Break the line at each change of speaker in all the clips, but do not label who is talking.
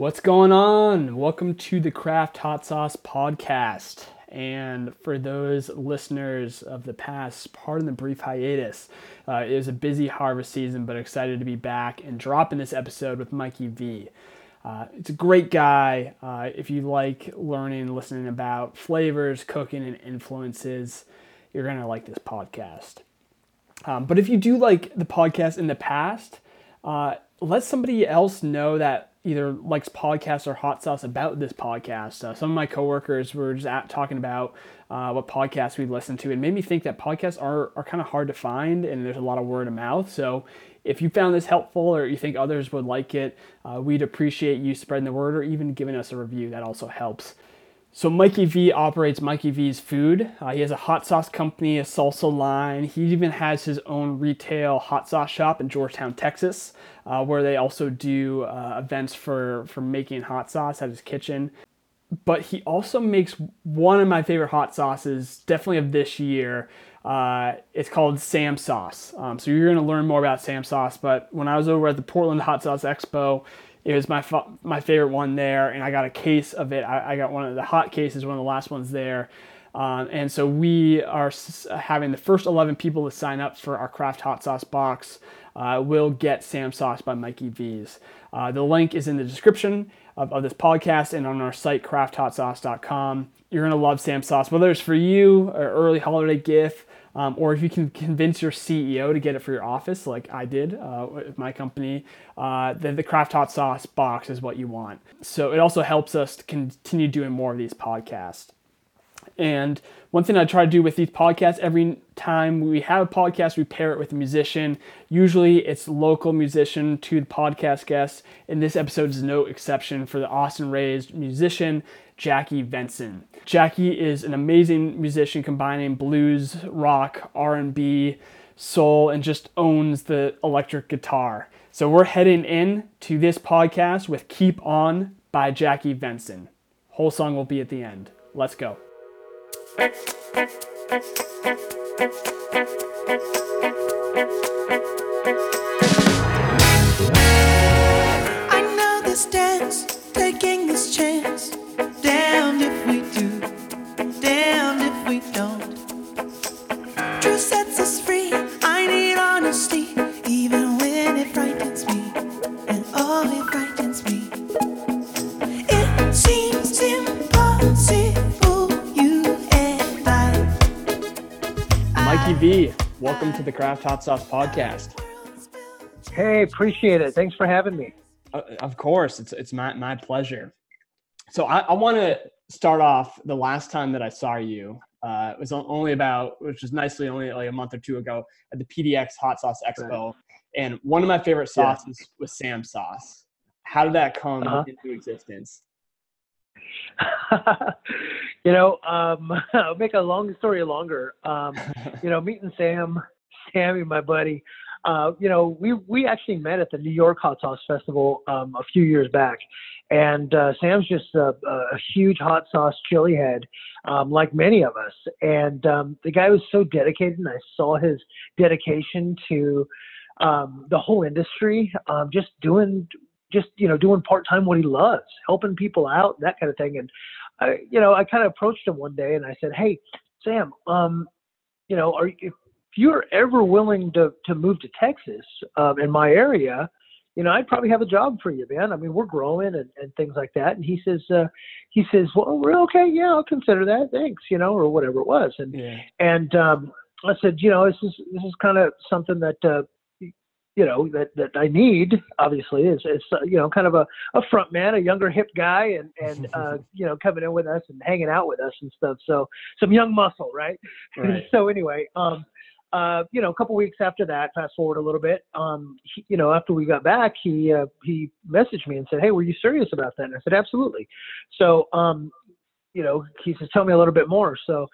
What's going on? Welcome to the Craft Hot Sauce Podcast. And for those listeners of the past, pardon the brief hiatus. Uh, it was a busy harvest season, but excited to be back and dropping this episode with Mikey V. Uh, it's a great guy. Uh, if you like learning listening about flavors, cooking, and influences, you're going to like this podcast. Um, but if you do like the podcast in the past, uh, let somebody else know that either likes podcasts or hot sauce about this podcast. Uh, some of my coworkers were just at, talking about uh, what podcasts we listen to and made me think that podcasts are, are kind of hard to find and there's a lot of word of mouth. So if you found this helpful or you think others would like it, uh, we'd appreciate you spreading the word or even giving us a review. That also helps. So Mikey V operates Mikey V's Food. Uh, he has a hot sauce company, a salsa line. He even has his own retail hot sauce shop in Georgetown, Texas, uh, where they also do uh, events for for making hot sauce at his kitchen. But he also makes one of my favorite hot sauces, definitely of this year. Uh, it's called Sam Sauce. Um, so you're going to learn more about Sam Sauce. But when I was over at the Portland Hot Sauce Expo, it was my my favorite one there, and I got a case of it. I, I got one of the hot cases, one of the last ones there. Um, and so we are having the first 11 people to sign up for our craft hot sauce box uh, will get Sam Sauce by Mikey V's. Uh, the link is in the description of, of this podcast and on our site, crafthotsauce.com. You're going to love Sam Sauce, whether it's for you, or early holiday gift, um, or if you can convince your CEO to get it for your office, like I did uh, with my company, uh, then the Craft Hot Sauce box is what you want. So it also helps us to continue doing more of these podcasts. And one thing I try to do with these podcasts, every time we have a podcast, we pair it with a musician. Usually it's local musician to the podcast guest. And this episode is no exception for the Austin raised musician, Jackie Venson. Jackie is an amazing musician combining blues, rock, R&B, soul, and just owns the electric guitar. So we're heading in to this podcast with Keep On by Jackie Venson. Whole song will be at the end. Let's go.
I know this dance, taking this chance. Damned if we do, damned if we don't. Truth sets us free. I need honesty, even when it frightens me. And oh, it frightens me. It seems impossible, you and I.
Mikey V, welcome to the Craft Hot Sauce Podcast.
Hey, appreciate it. Thanks for having me.
Uh, of course, it's it's my my pleasure. So I, I want to start off the last time that I saw you. Uh, it was only about, which was nicely only like a month or two ago at the PDX Hot Sauce Expo, and one of my favorite
Yeah.
sauces was Sam sauce. How did that come
Uh-huh.
into existence?
you know, um, I'll make a long story longer. Um, you know, meeting Sam, Sammy, my buddy. Uh, you know, we we actually met at the New York Hot Sauce Festival um, a few years back, and uh, Sam's just a, a huge hot sauce chili head, um, like many of us. And um, the guy was so dedicated, and I saw his dedication to um, the whole industry, um, just doing just you know doing part time what he loves, helping people out, that kind of thing. And I, you know, I kind of approached him one day and I said, "Hey, Sam, um, you know, are if you're ever willing to to move to Texas um, in my area, you know, I'd probably have a job for you, man. I mean, we're growing and, and things like that." And he says, uh, "He says, well, we're okay, yeah, I'll consider that, thanks, you know, or whatever it was." And
Yeah.
and um, I said, you know, this is this is kind of something that uh, you know that that I need. Obviously, is is uh, you know kind of a a front man, a younger hip guy, and and uh, you know coming in with us and hanging out with us and stuff. So some young muscle, right?
Right.
so anyway, um, uh, you know, a couple weeks after that, fast forward a little bit, um, he, you know, after we got back, he uh, he messaged me and said, "Hey, were you serious about that?" And I said, "Absolutely." So, um, you know, he says, "Tell me a little bit more." So,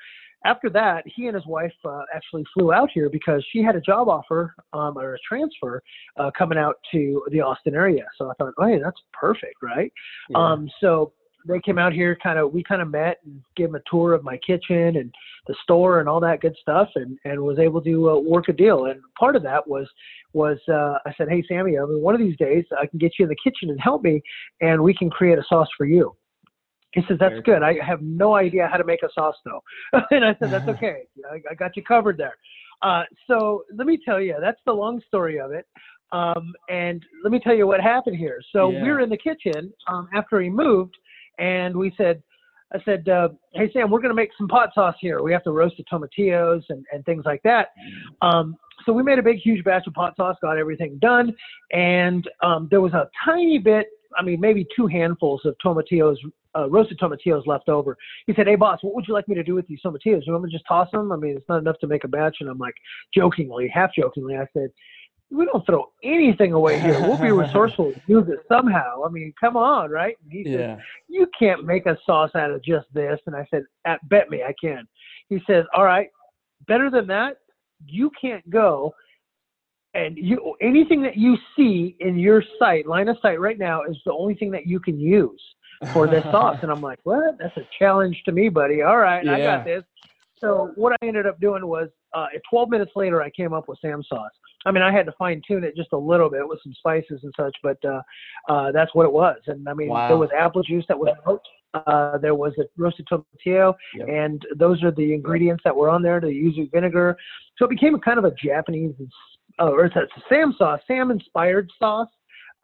after that, he and his wife uh, actually flew out here because she had a job offer um, or a transfer uh, coming out to the Austin area. So I thought, oh, hey, that's perfect, right?
Yeah.
Um, so they came out here, kind of we kind of met and gave them a tour of my kitchen and the store and all that good stuff, and and was able to uh, work a deal. And part of that was was uh, I said, hey Sammy, I mean one of these days I can get you in the kitchen and help me, and we can create a sauce for you. He says, That's good. I have no idea how to make a sauce though. and I said, That's okay. I, I got you covered there. Uh, so let me tell you, that's the long story of it. Um, and let me tell you what happened here. So
Yeah.
we were in the kitchen um, after he moved, and we said, I said, uh, hey, Sam, we're going to make some pot sauce here. We have to roast the tomatillos and, and things like that. Um, so we made a big, huge batch of pot sauce, got everything done. And um, there was a tiny bit, I mean, maybe two handfuls of tomatillos, uh, roasted tomatillos left over. He said, hey, boss, what would you like me to do with these tomatillos? You want me to just toss them? I mean, it's not enough to make a batch. And I'm like, jokingly, half jokingly, I said, we don't throw anything away here. We'll be resourceful, to use it somehow. I mean, come on, right? And he said,
Yeah.
you can't make a sauce out of just this. And I said, "Uh, bet me I can. He says, all right, better than that, you can't go and you anything that you see in your sight, line of sight right now is the only thing that you can use for this sauce. And I'm like, what? That's a challenge to me, buddy. All right, I got this. So what I ended up doing was, uh, 12 minutes later, I came up with Sam sauce. I mean, I had to fine tune it just a little bit with some spices and such, but uh, uh, that's what it was. And I mean,
Wow.
there was apple juice that was out. Uh, there was a roasted tomatillo,
Yep.
and those are the ingredients that were on there. The yuzu vinegar. So it became a kind of a Japanese, uh, or it's a Sam sauce, Sam inspired sauce.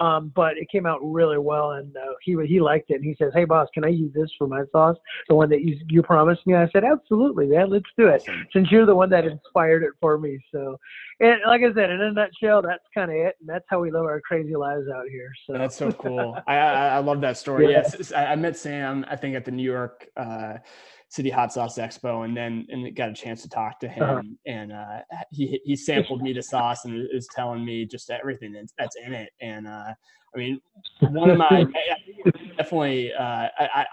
Um, but it came out really well, and uh, he he liked it. And he says, "Hey, boss, can I use this for my sauce? The one that you you promised me." I said, "Absolutely, man. Let's do it."
Awesome.
Since you're the one that inspired it for me, so and like I said, in a nutshell, that's kind of it, and that's how we live our crazy lives out here. So
That's so cool. I, I I love that story.
Yeah.
Yes, I, I met Sam. I think at the New York uh, City Hot Sauce Expo, and then and got a chance to talk to him.
Uh-huh.
And uh, he he sampled me the sauce and is telling me just everything that's, that's in it. And uh, I mean, one of my I, I think it's definitely uh, I, I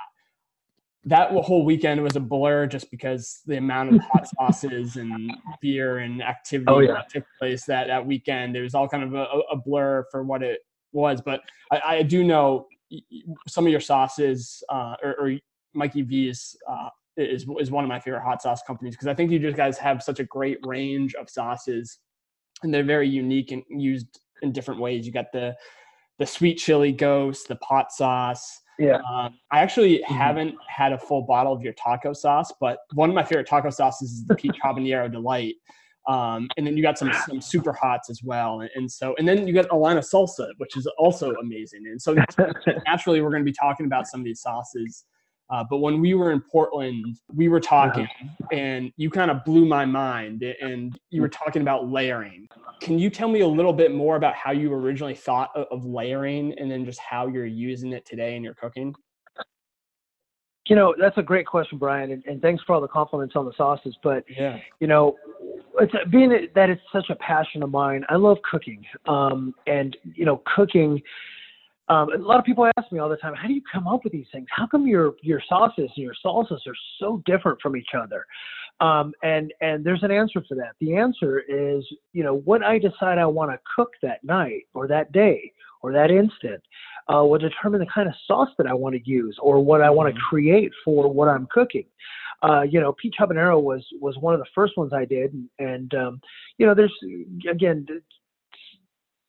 that whole weekend was a blur just because the amount of hot sauces and beer and activity
Oh, yeah.
that took place that that weekend. It was all kind of a, a blur for what it was, but I, I do know some of your sauces uh, or, or Mikey V's uh, is is one of my favorite hot sauce companies because I think you just guys have such a great range of sauces, and they're very unique and used in different ways. You got the the sweet chili ghost, the pot sauce.
yeah,
Um, I actually
Mm-hmm.
haven't had a full bottle of your taco sauce, but one of my favorite taco sauces is the peach habanero delight. Um, and then you got some some super hots as well, and, and so and then you got a line of salsa, which is also amazing. And so naturally, we're going to be talking about some of these sauces. Uh, but when we were in Portland, we were talking, and you kind of blew my mind. And you were talking about layering. Can you tell me a little bit more about how you originally thought of, layering, and then just how you're using it today in your cooking?
you know that's a great question, Brian, and, and thanks for all the compliments on the sauces. But
Yeah.
you know, it's being that it's such a passion of mine. I love cooking, um, and you know, cooking. Um, a lot of people ask me all the time, "How do you come up with these things? How come your your sauces and your salsas are so different from each other?" Um, and and there's an answer for that. The answer is, you know, what I decide I want to cook that night or that day or that instant uh, will determine the kind of sauce that I want to use or what I want to create for what I'm cooking. Uh, you know, peach habanero was was one of the first ones I did, and, and um, you know, there's again,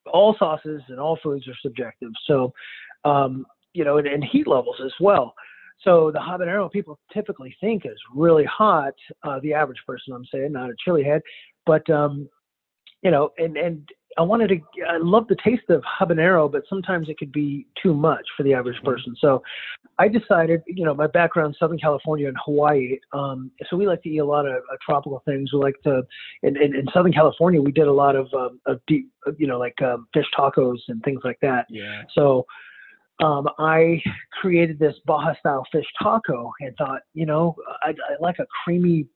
all sauces and all foods are subjective. So, um, you know, and, and heat levels as well. So the habanero people typically think is really hot. Uh, the average person, I'm saying, not a chili head, but um, you know, and and I wanted to. I love the taste of habanero, but sometimes it could be too much for the average person. So I decided, you know, my background, Southern California and Hawaii. Um, so we like to eat a lot of uh, tropical things. We like to, in, in, in Southern California, we did a lot of um, of deep, you know, like um, fish tacos and things like that.
Yeah.
So um, I created this Baja style fish taco and thought, you know, I, I like a creamy,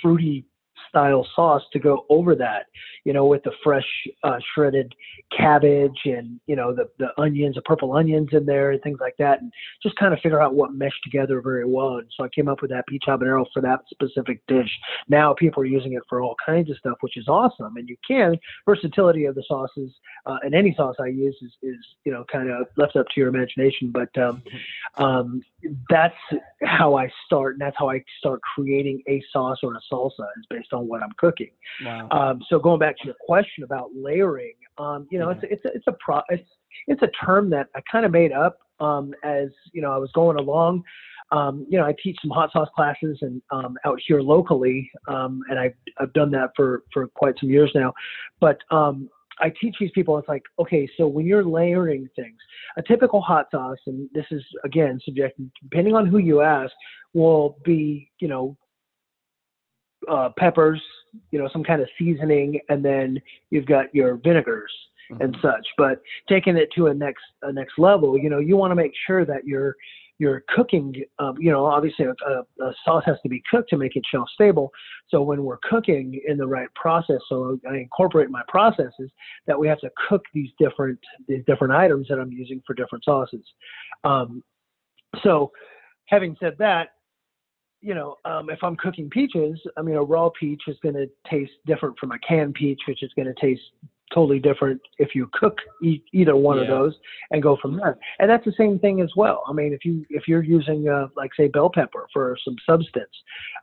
fruity style sauce to go over that, you know, with the fresh uh, shredded cabbage and you know the the onions, the purple onions in there and things like that, and just kind of figure out what meshed together very well. And so I came up with that peach habanero for that specific dish. Now people are using it for all kinds of stuff, which is awesome. And you can versatility of the sauces uh, and any sauce I use is is you know kind of left up to your imagination, but um, um, that's how I start, and that's how I start creating a sauce or a salsa is on what I'm cooking.
Wow.
Um, so going back to your question about layering, um, you know,
Yeah.
it's it's a, it's a pro it's it's a term that I kind of made up um, as you know I was going along. Um, you know, I teach some hot sauce classes and um, out here locally, um, and I've I've done that for for quite some years now. But um, I teach these people. It's like, okay, so when you're layering things, a typical hot sauce, and this is again subjective, depending on who you ask, will be you know uh, peppers, you know, some kind of seasoning, and then you've got your vinegars and such. But taking it to a next a next level, you know, you want to make sure that you're you're cooking. Um, you know, obviously a, a, a sauce has to be cooked to make it shelf stable. So when we're cooking in the right process, so I incorporate my processes that we have to cook these different these different items that I'm using for different sauces. Um, so having said that, you know, um, if I'm cooking peaches, I mean, a raw peach is going to taste different from a canned peach, which is going to taste totally different if you cook e- either one of those and go from there. And that's the same thing as well. I mean, if you if you're using uh, like say bell pepper for some substance,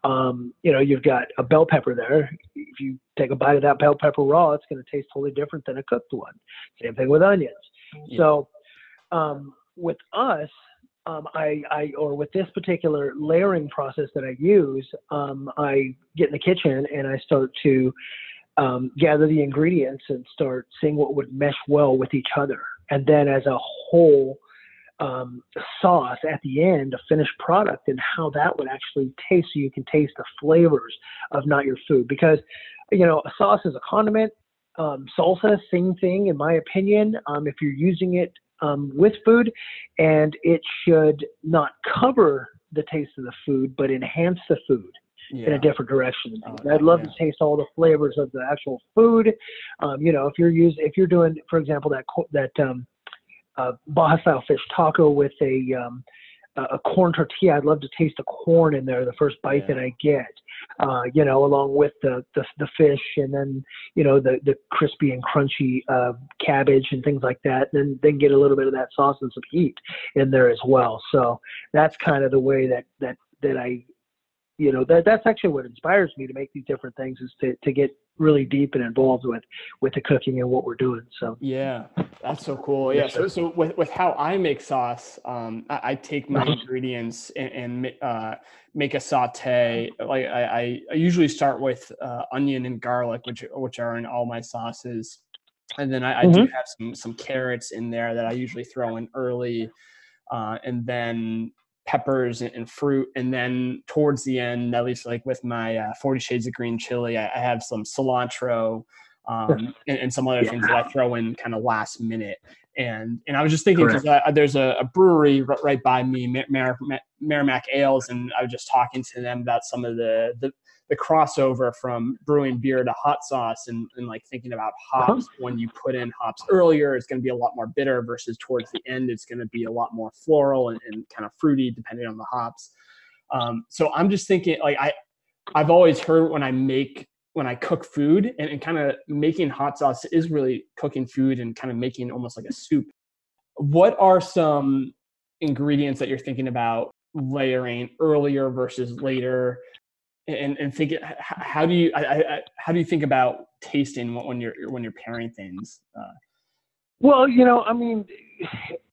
um, you know, you've got a bell pepper there. If you take a bite of that bell pepper raw, it's going to taste totally different than a cooked one. Same thing with onions.
Yeah.
So um, with us, um, I, I, or with this particular layering process that I use, um, I get in the kitchen and I start to um, gather the ingredients and start seeing what would mesh well with each other. And then as a whole um, sauce at the end, a finished product, and how that would actually taste so you can taste the flavors of not your food. Because, you know, a sauce is a condiment. Um, salsa, same thing, in my opinion. Um, if you're using it um, with food, and it should not cover the taste of the food, but enhance the food in a different direction.
Oh,
I'd love
yeah.
to taste all the flavors of the actual food. Um, you know, if you're using, if you're doing, for example, that that um, uh, Baja style fish taco with a um, a corn tortilla, I'd love to taste the corn in there the first bite
Yeah.
that I get. Uh, you know, along with the, the the fish, and then you know the the crispy and crunchy uh, cabbage and things like that. And then then get a little bit of that sauce and some heat in there as well. So that's kind of the way that that that I you know that that's actually what inspires me to make these different things is to, to get really deep and involved with with the cooking and what we're doing so
Yeah, that's so cool. Yeah. So, so with, with how I make sauce, um, I, I take my
Mhm.
ingredients and, and uh, make a saute. Like I, I- usually start with uh, onion and garlic, which which are in all my sauces, and then I, I do have some some carrots in there that I usually throw in early, uh, and then peppers and, and fruit, and then towards the end, at least like with my uh, Forty Shades of Green chili, I, I have some cilantro um, and, and some other
Yeah.
things that I throw in kind of last minute. And and I was just thinking because uh, there's a, a brewery right, by me, Merrimack Ales, and I was just talking to them about some of the the, the crossover from brewing beer to hot sauce, and, and like thinking about
Uh-huh.
hops. When you put in hops earlier, it's going to be a lot more bitter versus towards the end, it's going to be a lot more floral and, and kind of fruity depending on the hops. Um, so I'm just thinking like I I've always heard when I make when I cook food and, and kind of making hot sauce is really cooking food and kind of making almost like a soup. What are some ingredients that you're thinking about layering earlier versus later? And and think how do you I, I, how do you think about tasting when you're when you're pairing things? Uh,
well you know i mean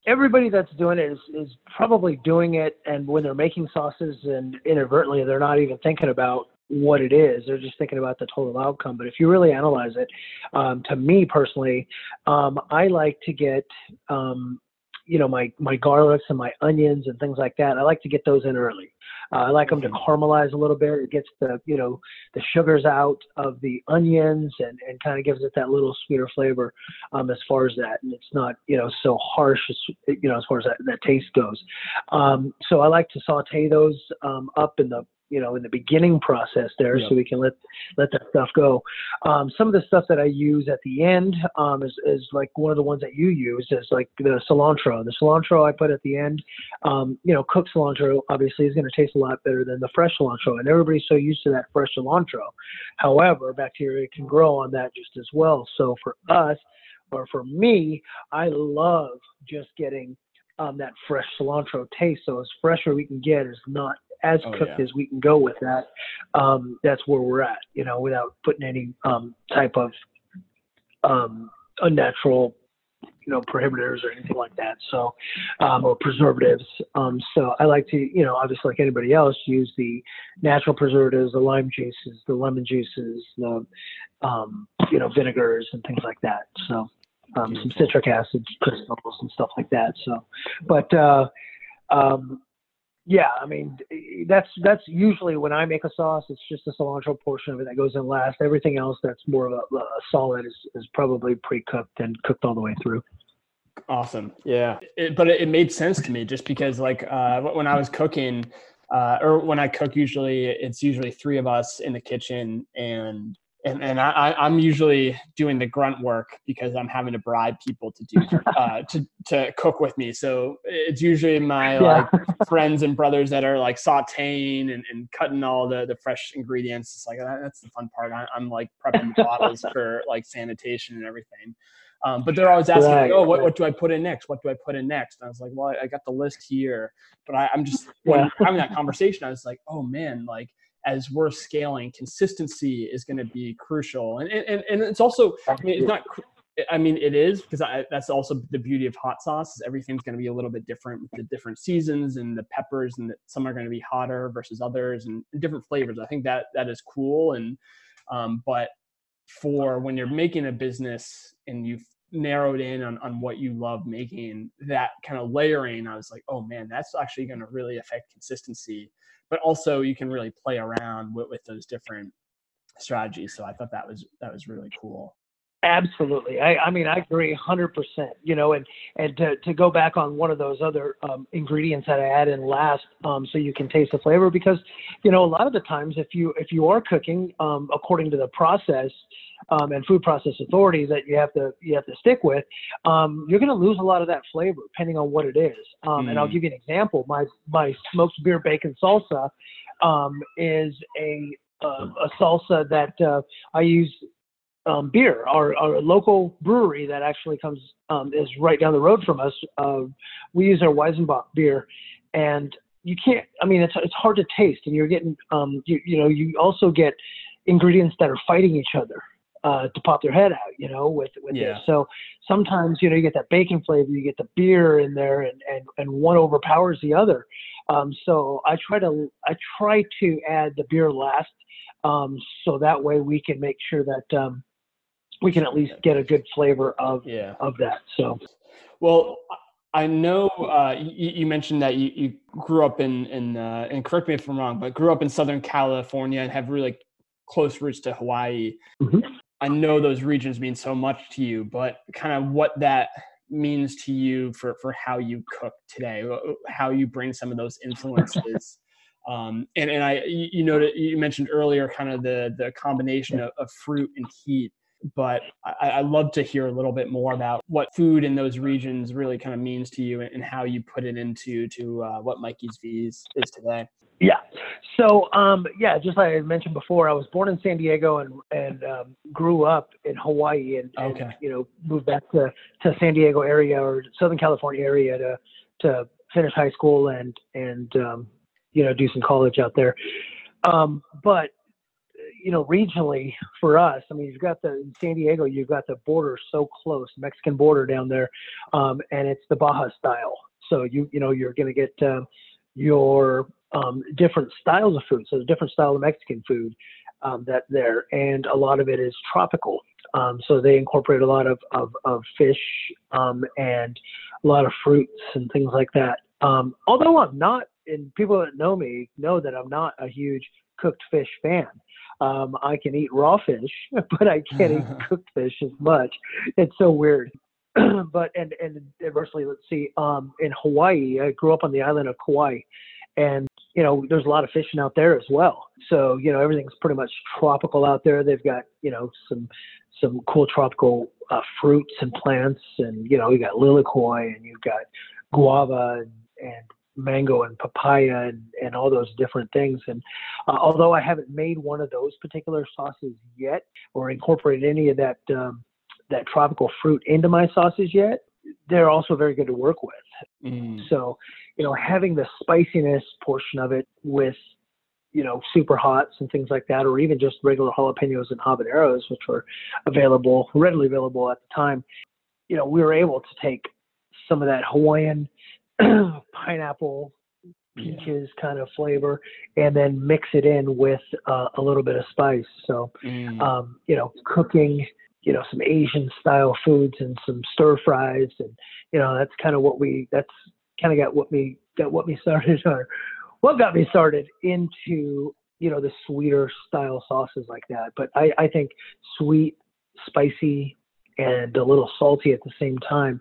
everybody that's doing it is, is probably doing it and when they're making sauces and inadvertently they're not even thinking about what it is they're just thinking about the total outcome but if you really analyze it um, to me personally um, i like to get um, you know my my garlics and my onions and things like that. I like to get those in early. Uh, i like them to caramelize a little bit. It gets the you know the sugars out of the onions and, and kind of gives it that little sweeter flavor um, as far as that, and it's not you know so harsh as you know as far as that, that taste goes. Um, so I like to saute those um, up in the you know in the beginning process there, so we can let let that stuff go. Um, some of the stuff that I use at the end um, is is like one of the ones that you use is like the cilantro. The cilantro I put at the end, um, you know, cooked cilantro obviously is going to taste a lot better than the fresh cilantro, and everybody's so used to that fresh cilantro. However, bacteria can grow on that just as well. So for us, or for me, I love just getting um, that fresh cilantro taste. So as fresher we can get is not as
Oh,
cooked
yeah.
as we can go with that. Um, that's where we're at, you know, without putting any um, type of um, unnatural, you know, prohibitors or anything like that. So, um, or preservatives. Um, so I like to, you know, obviously like anybody else, use the natural preservatives, the lime juices, the lemon juices, the, um, you know, vinegars and things like that. So, um, some citric acid crystals and stuff like that. So, but, uh, um, yeah, I mean that's that's usually when I make a sauce. It's just the cilantro portion of it that goes in last. Everything else that's more of a, a solid is, is probably pre-cooked and cooked all the way through.
Awesome. Yeah. It, but it, it made sense to me just because like uh, when I was cooking uh, or when I cook, usually it's usually three of us in the kitchen and and, and I, I'm usually doing the grunt work because I'm having to bribe people to do uh, to to cook with me. So it's usually my
Yeah.
like friends and brothers that are like sautéing and, and cutting all the the fresh ingredients. It's like that, that's the fun part. I, I'm like prepping bottles for like sanitation and everything. Um, but they're always asking,
Right,
"Oh, what, what do I put in next? What do I put in next?" And I was like, "Well, I, I got the list here." But I, I'm just when
Yeah.
having that conversation. I was like, "Oh man, like as we're scaling, consistency is going to be crucial." And and and it's also, I mean, it's not. I mean, it is because I, that's also the beauty of hot sauce. Is everything's going to be a little bit different with the different seasons and the peppers, and that some are going to be hotter versus others, and, different flavors. I think that that is cool. And um, but for when you're making a business and you've narrowed in on, on what you love making that kind of layering i was like oh man that's actually going to really affect consistency. But also you can really play around with, with those different strategies so i thought that was that was really cool
Absolutely. I, I mean, I agree 100%. You know, and and to, to go back on one of those other um, ingredients that I add in last, um, so you can taste the flavor, because you know a lot of the times if you if you are cooking um, according to the process um, and food process authority that you have to you have to stick with, um, you're going to lose a lot of that flavor depending on what it is. Um, And I'll
Mm.
give you an example. My my smoked beer bacon salsa um, is a uh, a salsa that uh, I use um, beer. Our, our local brewery that actually comes um, is right down the road from us. Uh, we use our Weizenbock beer, and you can't. I mean, it's it's hard to taste, and you're getting um, you, you know you also get ingredients that are fighting each other uh, to pop their head out. You know, with with
Yeah.
this. So sometimes you know you get that bacon flavor, you get the beer in there, and and and one overpowers the other. Um, so I try to I try to add the beer last, um, so that way we can make sure that um, we can at least get a good flavor of
yeah
of that. So
Well, I know uh, you, you mentioned that you, you grew up in in uh, and correct me if I'm wrong, but grew up in Southern California and have really close roots to Hawaii.
Mhm.
I know those regions mean so much to you, but kind of what that means to you for for how you cook today, how you bring some of those influences. Um, and and I you you noted you mentioned earlier kind of the the combination of, of fruit and heat but I, I love to hear a little bit more about what food in those regions really kind of means to you and, and how you put it into to uh, what Mikey's V's is today.
yeah, so um, yeah, just like I mentioned before, I was born in San Diego and and um, grew up in Hawaii and, and,
Okay.
you know moved back to to San Diego area or Southern California area to to finish high school and and um, you know do some college out there. Um, but you know, regionally for us, I mean, you've got the in San Diego, you've got the border so close, Mexican border down there, um, and it's the Baja style. So you you know you're going to get um, your um, different styles of food. So different style of Mexican food um, that there, and a lot of it is tropical. Um, so they incorporate a lot of of, of fish um, and a lot of fruits and things like that. Um, although I'm not, and people that know me know that I'm not a huge cooked fish fan. Um, I can eat raw fish, but I can't eat cooked fish as much. It's so weird. but and and inversely, let's see. Um, in Hawaii, I grew up on the island of Kauai, and you know there's a lot of fishing out there as well. So you know everything's pretty much tropical out there. They've got you know some some cool tropical uh, fruits and plants, and you know you got lilikoi and you've got guava and, and mango and papaya and, and all those different things. And uh, although I haven't made one of those particular sauces yet or incorporated any of that um, that tropical fruit into my sauces yet, they're also very good to work with.
Mm.
So, you know, having the spiciness portion of it with, you know, super hots and things like that, or even just regular jalapenos and habaneros, which were available, readily available at the time, you know, we were able to take some of that Hawaiian pineapple peaches kind of flavor and then mix it in with uh, a little bit of spice. So,
Mm.
um, you know, cooking, you know, some Asian style foods and some stir fries, and you know, that's kind of what we. That's kind of got what me got what me started, or what got me started into you know the sweeter style sauces like that. But I, I think sweet, spicy, and a little salty at the same time.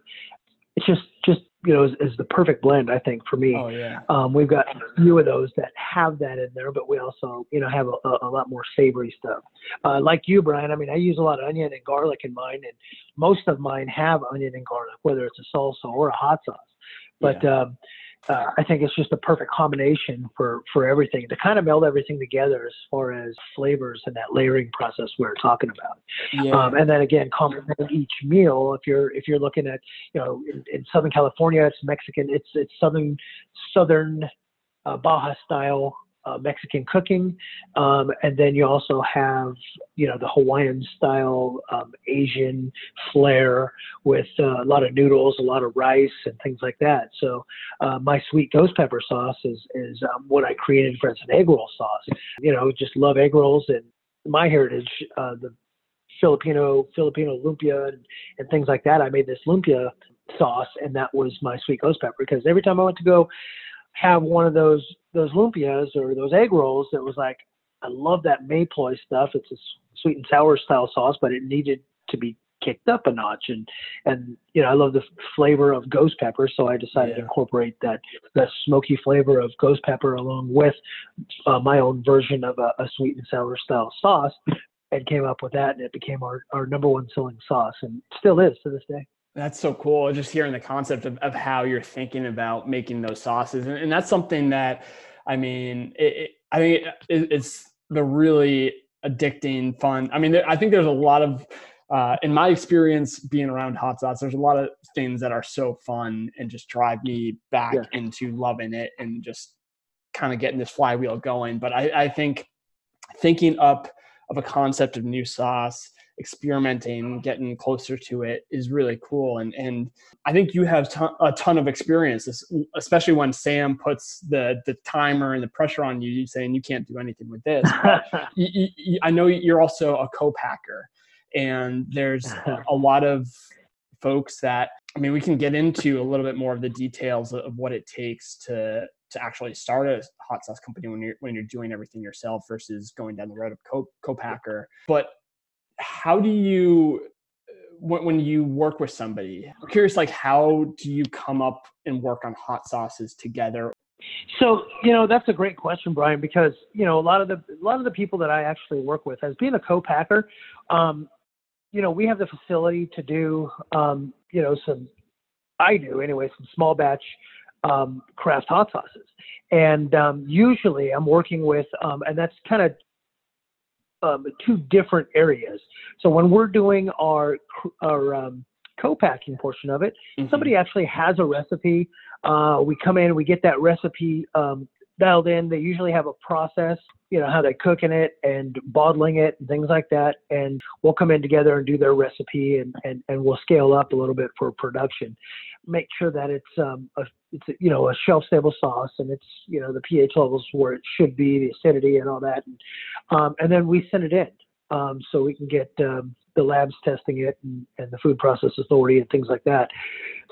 It's just just you know is, is the perfect blend I think for me.
oh yeah.
Um, we've got a few of those that have that in there, but we also, you know, have a, a, a lot more savory stuff. Uh, like you, Brian, I mean, I use a lot of onion and garlic in mine, and most of mine have onion and garlic, whether it's a salsa or a hot sauce. But um, uh, I think it's just a perfect combination for for everything to kind of meld everything together as far as flavors and that layering process we are talking about.
Yeah.
Um, and then again, complementing each meal. If you're if you're looking at you know in, in Southern California, it's Mexican. It's it's southern southern uh, Baja style uh, Mexican cooking, um, and then you also have you know the Hawaiian style um, Asian flair with uh, a lot of noodles, a lot of rice, and things like that. So uh, my sweet ghost pepper sauce is is um, what I created for as an egg roll sauce. You know, just love egg rolls and my heritage, uh, the Filipino Filipino lumpia and, and things like that. I made this lumpia sauce, and that was my sweet ghost pepper. Because every time I went to go have one of those those lumpias or those egg rolls, it was like I love that Mae Ploy stuff. It's a sweet and sour style sauce, but it needed to be kicked up a notch. And and you know I love the flavor of ghost pepper, so I decided to incorporate that that smoky flavor of ghost pepper along with uh, my own version of a, a sweet and sour style sauce and came up with that and it became our, our number one selling sauce and still is to this day
That's so cool. Just hearing the concept of, of how you're thinking about making those sauces. And, and that's something that, I mean, it, it, I think it, it's the really addicting, fun. I mean, there, I think there's a lot of, uh, in my experience being around hot sauce, there's a lot of things that are so fun and just drive me back
Yeah.
into loving it and just kind of getting this flywheel going. But I, I think thinking up of a concept of new sauce experimenting getting closer to it is really cool. And and i think you have ton, a ton of experience especially when sam puts the the timer and the pressure on you saying you can't do anything with this. But you, you- you- i know you're also a co-packer and there's a, a lot of folks that i mean we can get into a little bit more of the details of what it takes to to actually start a hot sauce company when you're when you're doing everything yourself versus going down the road of co- co-packer. But how do you when, when you work with somebody i'm curious like how do you come up and work on hot sauces together?
So you know that's a great question brian because you know a lot of the a lot of the people that i actually work with as being a co-packer um, you know we have the facility to do um, you know some i do anyway some small batch um, craft hot sauces. And um, usually i'm working with um, and that's kind of um, two different areas so when we're doing our our um, co-packing portion of it
Mhm.
somebody actually has a recipe. Uh, we come in, we get that recipe um, dialed in. They usually have a process, you know, how they're cooking it and bottling it and things like that. And we'll come in together and do their recipe and, and, and we'll scale up a little bit for production. Make sure that it's um, a, it's a, you know a shelf stable sauce and it's you know the pH levels where it should be, the acidity and all that. And, um, and then we send it in um, so we can get um, the labs testing it and, and the Food Process Authority and things like that.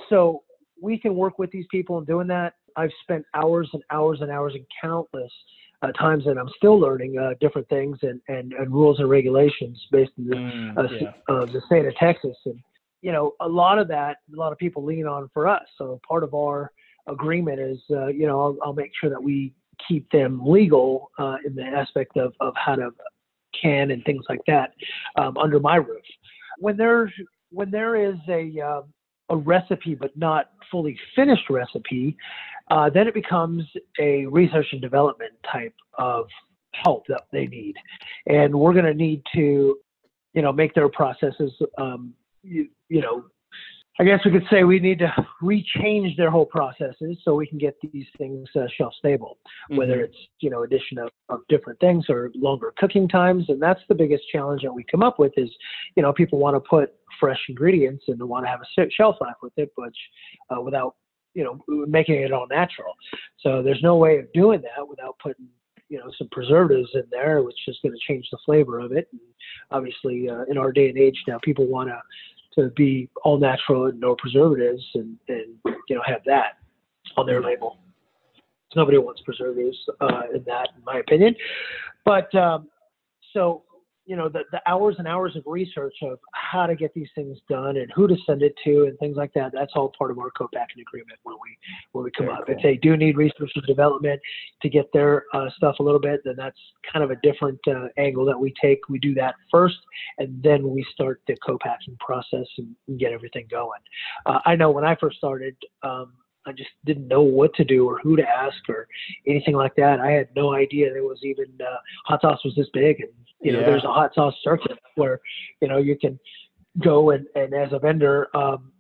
So we can work with these people in doing that. I've spent hours and hours and hours and countless uh, times, and I'm still learning uh, different things and, and, and rules and regulations based in the,
Mm,
uh,
yeah.
uh, the state of Texas. And, you know, a lot of that, a lot of people lean on for us. So part of our agreement is, uh, you know, I'll, I'll make sure that we keep them legal uh, in the aspect of, of how to can and things like that um, under my roof. When there's when there is a uh, a recipe but not fully finished recipe, uh, then it becomes a research and development type of help that they need, and we're going to need to, you know, make their processes, um, you, you know, I guess we could say we need to rechange their whole processes so we can get these things uh, shelf stable, mm-hmm. whether it's you know addition of, of different things or longer cooking times, and that's the biggest challenge that we come up with is, you know, people want to put fresh ingredients and they want to have a shelf life with it, but uh, without you know making it all natural. So there's no way of doing that without putting you know some preservatives in there, which is going to change the flavor of it. And obviously, uh, in our day and age now, people want to to be all natural and no preservatives and, and you know have that on their label. Nobody wants preservatives uh, in that, in my opinion. But um, so you know the, the hours and hours of research of how to get these things done and who to send it to and things like that that's all part of our co-packing agreement when we when we come Very up. cool. if they do need research and development to get their uh, stuff a little bit then that's kind of a different uh, angle that we take. We do that first and then we start the co-packing process and, and get everything going. Uh, i know when i first started um, I just didn't know what to do or who to ask or anything like that. I had no idea there was even uh, hot sauce was this big and you know, yeah. there's a hot sauce circuit where, you know, you can go and, and as a vendor, um,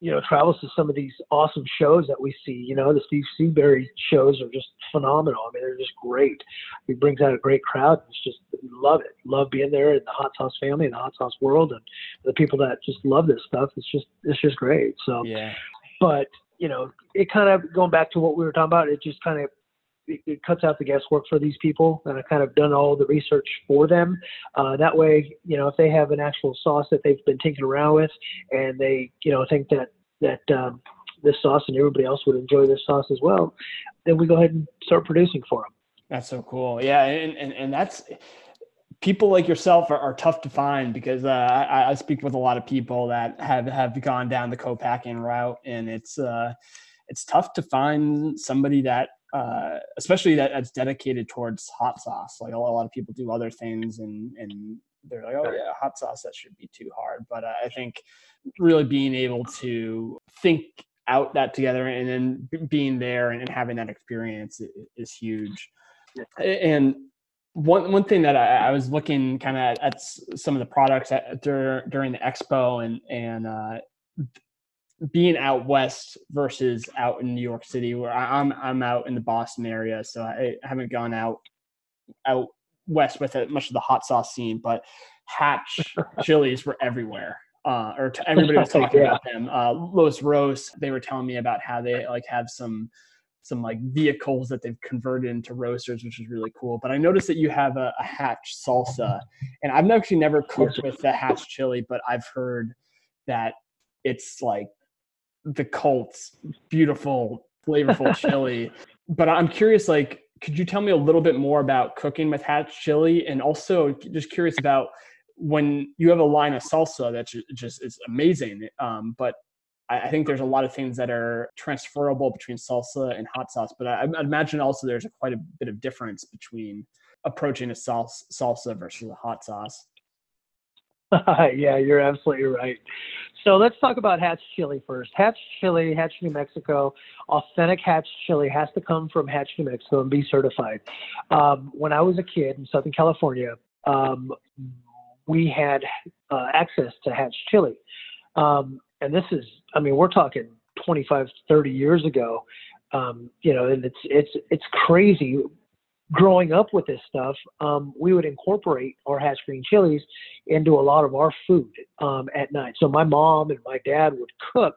you know, travels to some of these awesome shows that we see. You know, the Steve Seabury shows are just phenomenal. I mean, they're just great. He brings out a great crowd. It's just love it. Love being there in the hot sauce family and the hot sauce world, and the people that just love this stuff. It's just it's just great. So,
yeah.
But you know, it kind of going back to what we were talking about. It just kind of it, it, cuts out the guesswork for these people, and I've kind of done all the research for them. Uh, that way, you know, if they have an actual sauce that they've been tinkering around with, and they, you know, think that that um, this sauce and everybody else would enjoy this sauce as well, then we go ahead and start producing for them.
That's so cool. Yeah, and and, and that's people like yourself are, are tough to find because uh, I, I, speak with a lot of people that have have gone down the co-packing route, and it's uh, it's tough to find somebody that uh, especially that that's dedicated towards hot sauce. Like a lot of people do other things, and and they're like, oh yeah, hot sauce that should be too hard. But uh, I think really being able to think out that together and then being there and having that experience is huge. And one one thing that I, I was looking kind of at, at, some of the products at, during the expo and and uh, being out west versus out in New York City, where I'm I'm out in the Boston area, so I haven't gone out out west with it, much of the hot sauce scene. But Hatch chilies were everywhere. Uh, or t- everybody was talking yeah. about them. Uh, Los Rose, they were telling me about how they like have some some like vehicles that they've converted into roasters, which is really cool. But I noticed that you have a, a Hatch salsa, and I've actually never cooked with the Hatch chili, but I've heard that it's like the Colts beautiful, flavorful chili. But I'm curious, like, could you tell me a little bit more about cooking with Hatch chili, and also just curious about when you have a line of salsa that just is amazing. Um, but I, think there's a lot of things that are transferable between salsa and hot sauce. But I, I imagine also there's a, quite a bit of difference between approaching a salsa, salsa versus a hot sauce.
yeah, you're absolutely right. So let's talk about Hatch chili first. Hatch chili, Hatch, New Mexico, authentic Hatch chili has to come from Hatch, New Mexico and be certified. Um, when I was a kid in Southern California, um, we had uh, access to Hatch chili. Um, and this is, I mean, we're talking 25, 30 years ago. Um, you know, and it's it's it's crazy growing up with this stuff, um, we would incorporate our hatch green chilies into a lot of our food um, at night. So my mom and my dad would cook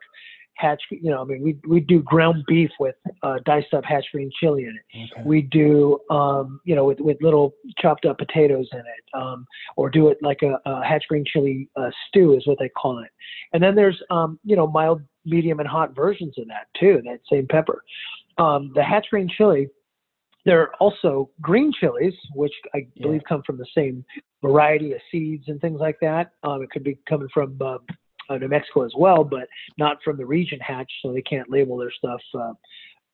hatch, you know, I mean, we we do ground beef with uh, diced up hatch green chili in it. Okay. We do, um, you know, with with little chopped up potatoes in it, um, or do it like a, a hatch green chili uh, stew is what they call it. And then there's, um, you know, mild, medium, and hot versions of that too. That same pepper. Um, the hatch green chili there are also green chilies, which I believe come from the same variety of seeds and things like that. Um, it could be coming from uh, uh, New Mexico as well, but not from the region Hatch, so they can't label their stuff uh,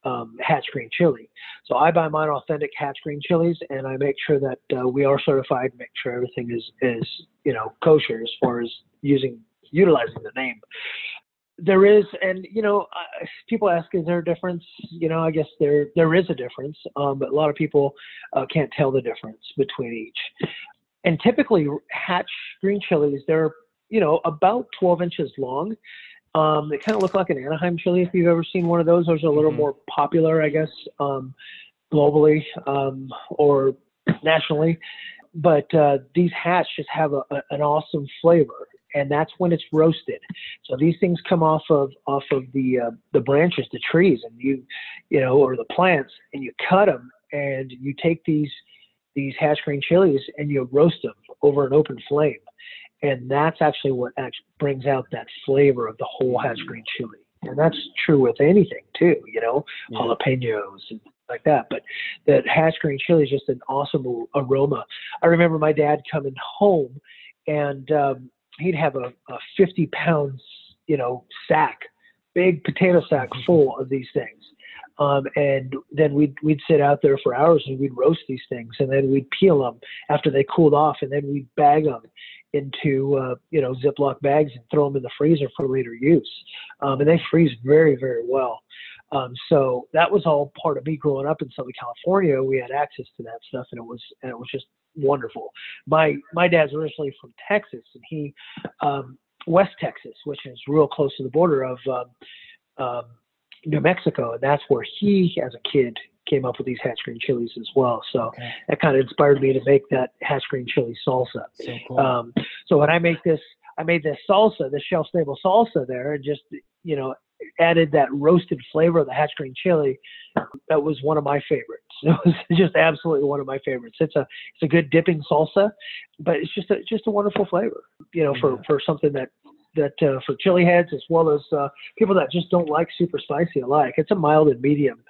um, Hatch Green Chili. So I buy mine authentic Hatch Green chilies, and I make sure that uh, we are certified, make sure everything is is you know kosher as far as using utilizing the name. There is, and you know, people ask, is there a difference? You know, I guess there there is a difference, um, but a lot of people uh, can't tell the difference between each. And typically, Hatch green chilies, they're you know about 12 inches long. Um, they kind of look like an Anaheim chili if you've ever seen one of those. Those are a little
Mhm.
more popular, I guess, um, globally um, or nationally. But uh, these hats just have a, a, an awesome flavor, and that's when it's roasted. So these things come off of off of the uh, the branches, the trees, and you you know, or the plants, and you cut them, and you take these these hatch green chilies and you roast them over an open flame, and that's actually what actually brings out that flavor of the whole hatch green chili. And that's true with anything too, you know,
Yeah.
jalapenos and like that. But that hatch green chili is just an awesome aroma. I remember my dad coming home, and um, he'd have a, a 50 pounds, you know, sack, big potato sack full of these things. Um, and then we'd we'd sit out there for hours and we'd roast these things, and then we'd peel them after they cooled off, and then we'd bag them into uh, you know Ziploc bags and throw them in the freezer for later use. Um, and they freeze very very well. Um, so that was all part of me growing up in Southern California. We had access to that stuff, and it was and it was just wonderful. My my dad's originally from Texas, and he um, West Texas, which is real close to the border of um, um, New Mexico, and that's where he, as a kid, came up with these hatch green chilies as well. So
Okay.
that kind of inspired me to make that hatch green chili salsa.
So cool.
Um, so when I make this, I made this salsa, this shelf stable salsa there, and just you know added that roasted flavor of the hatch green chili. That was one of my favorites. It was just absolutely one of my favorites. It's a it's a good dipping salsa, but it's just a just a wonderful flavor. You know, for
Yeah.
for something that that uh, for chili heads as well as uh, people that just don't like super spicy alike. It's a mild and medium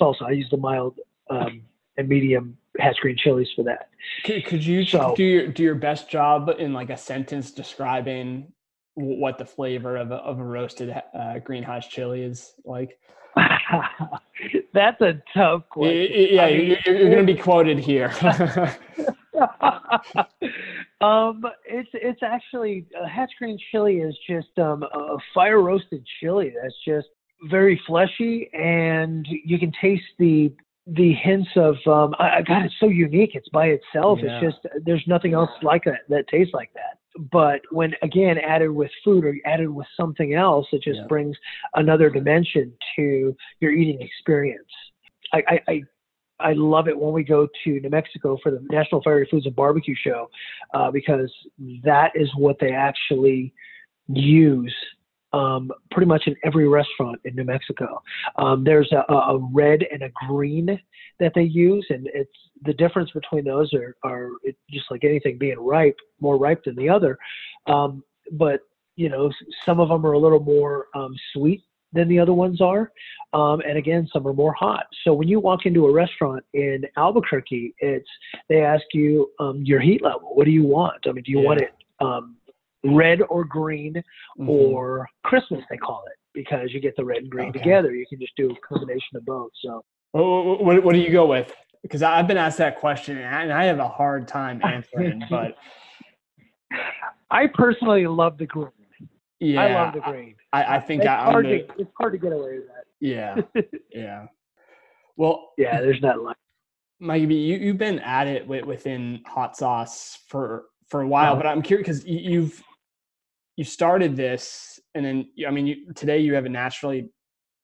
salsa. I use the mild um, and medium hatch green chilies for that.
Could, could you
So-
do your do your best job in like a sentence describing what the flavor of a, of a roasted uh, green hatch chili is like?
That's a tough question.
Yeah,
I mean,
you're, you're going to be quoted here.
um, it's it's actually uh, hatch green chili is just um, a fire roasted chili that's just very fleshy, and you can taste the the hints of um, I, God, it's so unique. It's by itself.
Yeah.
It's just there's nothing else like that that tastes like that. But when again added with food or added with something else, it just
Yeah.
brings another dimension to your eating experience. I, I, I I love it when we go to New Mexico for the National Fiery Foods and Barbecue Show uh, because that is what they actually use um, pretty much in every restaurant in New Mexico. Um, there's a, a red and a green that they use, and it's the difference between those are, are just like anything being ripe, more ripe than the other. Um, but you know, some of them are a little more um, sweet than the other ones are. Um, and again, some are more hot. So when you walk into a restaurant in Albuquerque, it's they ask you um, your heat level. What do you want? I mean, do you want it um, red or green
Mhm.
or Christmas? They call it because you get the red and green
Okay.
together. You can just do a combination of both. So
What, what, what do you go with? Because I've been asked that question and I, and I have a hard time answering. But
I personally love the green.
Yeah,
I love the green.
I, I think
it's,
I, I'm
hard
the,
to, it's hard to get away with that.
yeah, yeah. Well,
Yeah, there's not like
Mikey, you you've been at it with, within hot sauce for for a while,
Uh-huh.
but I'm curious because you, you've you started this, and then I mean, you, today you have a nationally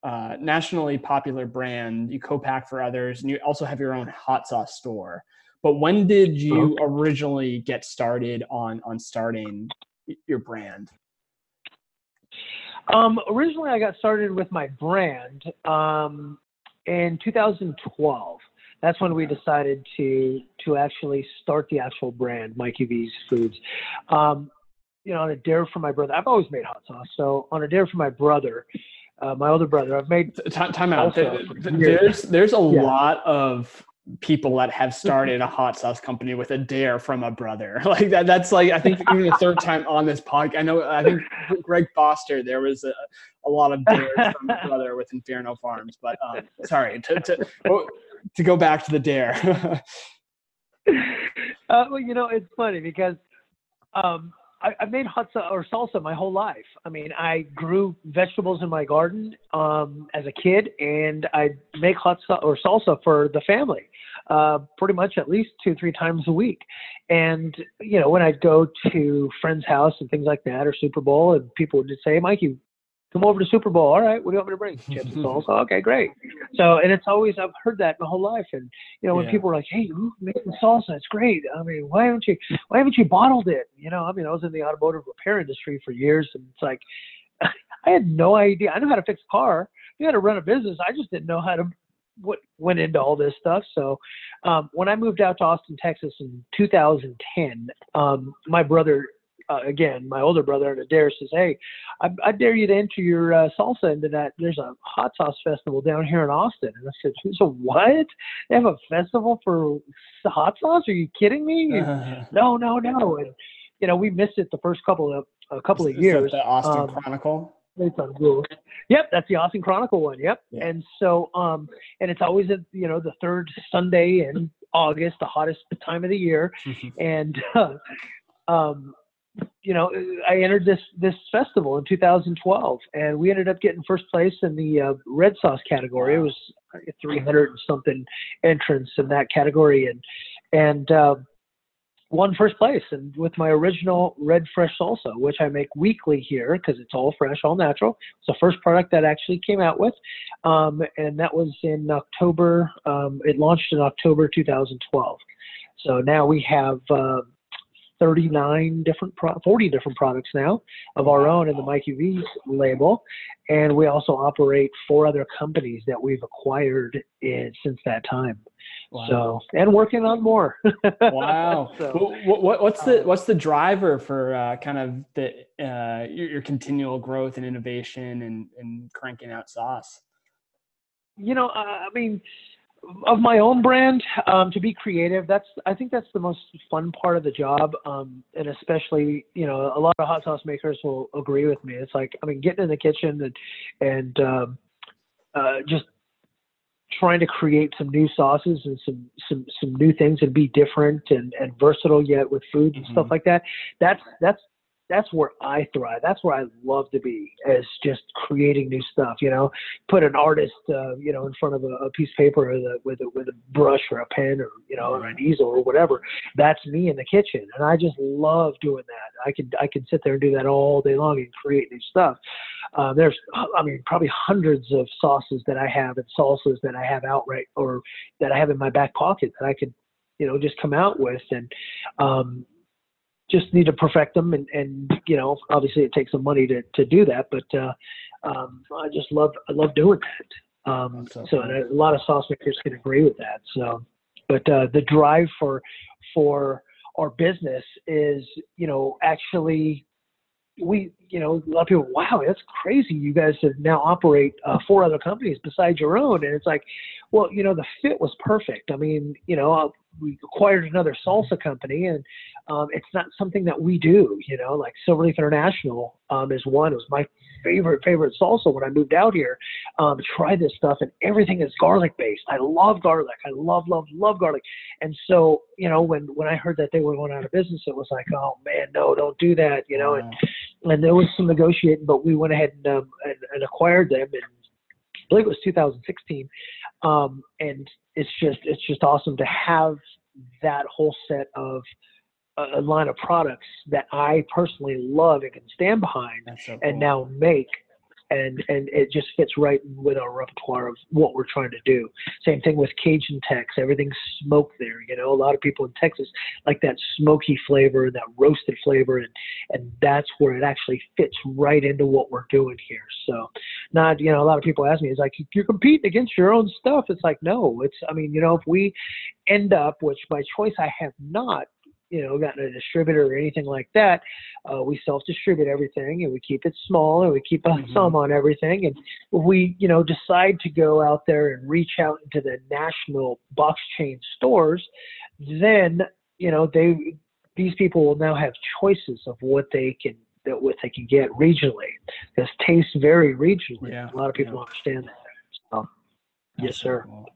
uh, nationally popular brand. You co-pack for others, and you also have your own hot sauce store. But when did you originally get started on on starting your brand?
Um, originally, I got started with my brand um, in 2012. That's when we decided to to actually start the actual brand, Mikey V's Foods. Um, you know, on a dare for my brother. I've always made hot sauce, so on a dare for my brother, uh, my older brother, I've made
Time, time out.
Also,
Th-
for
th-
years.
There's there's a
Yeah.
lot of people that have started a hot sauce company with a dare from a brother. Like that that's like i think even the third time on this podcast i know i think greg foster there was a, a lot of dares from a brother with inferno farms but um, sorry to, to, oh, to go back to the dare.
Uh, well you know it's funny because um, I, have made hot or salsa my whole life. I mean, I grew vegetables in my garden um, as a kid, and I make hot or salsa for the family, uh, pretty much at least two, three times a week. And you know, when I'd go to friends' house and things like that, or Super Bowl, and people would just say, "Mikey, come over to Super Bowl. All right, what do you want me to bring? Chips and salsa. Okay, great. So, and it's always I've heard that my whole life. And you know, when yeah. people are like, "Hey, you making salsa? It's great. I mean, why haven't you why haven't you bottled it?" You know, I mean, I was in the automotive repair industry for years, and it's like I had no idea. I knew how to fix a car. I knew how to run a business. I just didn't know how to what went into all this stuff. So um, when I moved out to Austin, Texas in 2010, um, my brother uh, again, my older brother and Adair says, "Hey, I, I dare you to enter your uh, salsa into that. There's a hot sauce festival down here in Austin." And I said, "So what? They have a festival for hot sauce? Are you kidding me?" Uh, no, no, no. And you know, we missed it the first couple of a couple of years.
the Austin um, Chronicle.
It's on Google. Yep, that's the Austin Chronicle one. Yep. Yeah. And so, um, and it's always at you know the third Sunday in August, the hottest time of the year, and uh, um, you know, I entered this this festival in 2012, and we ended up getting first place in the uh, red sauce category. It was 300 and something entrants in that category, and and uh, won first place. And with my original red fresh salsa, which I make weekly here because it's all fresh, all natural. It's the first product that actually came out with, um, and that was in October. Um, it launched in October 2012. So now we have. Uh, 39 different, pro- 40 different products now of our own in the Mikey V's label. And we also operate four other companies that we've acquired in, since that time. Wow. So, and working on more.
wow. so, what, what, what's the, what's the driver for uh, kind of the, uh, your, your continual growth and innovation and, and cranking out sauce?
You know, uh, I mean, of my own brand um, to be creative that's i think that's the most fun part of the job um, and especially you know a lot of hot sauce makers will agree with me it's like i mean getting in the kitchen and and um, uh, just trying to create some new sauces and some some some new things and be different and and versatile yet with food and mm-hmm. stuff like that that's that's that's where I thrive. That's where I love to be, is just creating new stuff. You know, put an artist, uh, you know, in front of a, a piece of paper with a, with a with a brush or a pen or you know or an easel or whatever. That's me in the kitchen, and I just love doing that. I could I could sit there and do that all day long and create new stuff. Uh, there's, I mean, probably hundreds of sauces that I have and salsas that I have outright or that I have in my back pocket that I could you know just come out with and um just need to perfect them and and you know obviously it takes some money to to do that but uh um i just love i love doing that. Um so, so a lot of sauce makers can agree with that so. But uh the drive for for our business is you know actually we you know a lot of people wow that's crazy you guys have now operate uh, four other companies besides your own and it's like well you know the fit was perfect i mean you know we acquired another salsa company, and um, it's not something that we do. You know, like Silverleaf International um, is one. It was my favorite favorite salsa when I moved out here. Um, try this stuff, and everything is garlic based. I love garlic. I love love love garlic. And so, you know, when when I heard that they were going out of business, it was like, oh man, no, don't do that. You know, and and there was some negotiating, but we went ahead and um, and, and acquired them and I believe it was 2016. Um, and it's just it's just awesome to have that whole set of a line of products that I personally love and can stand behind so cool. and now make and and it just fits right with our repertoire of what we're trying to do. Same thing with Cajun Tex. Everything's smoked there. You know, a lot of people in Texas like that smoky flavor, and that roasted flavor, and and that's where it actually fits right into what we're doing here. So, not you know, a lot of people ask me, "Is like you're competing against your own stuff?" It's like no. It's I mean, you know, if we end up, which by choice I have not you know gotten a distributor or anything like that. Uh, we self-distribute everything, and we keep it small, and we keep a
Mhm.
thumb on everything. And if we you know decide to go out there and reach out into the national box chain stores, then you know they these people will now have choices of what they can that what they can get regionally. This tastes very regionally.
Yeah,
A lot of people
yeah.
understand that. So, yes, sir.
Wow.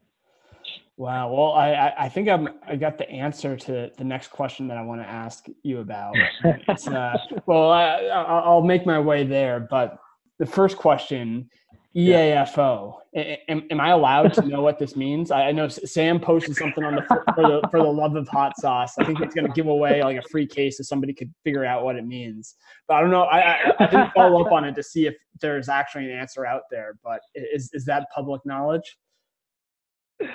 Wow. Well, I, I- think I'm, I got the answer to the next question that I want to ask you about. It's, uh, well, I, I'll make my way there, but the first question, EAFO. Am, am I allowed to know what this means? I I know Sam posted something on the for the for the love of hot sauce. I think it's going to give away like a free case if somebody could figure out what it means. But I don't know. I, I, I didn't follow up on it to see if there's actually an answer out there. But is is that public knowledge?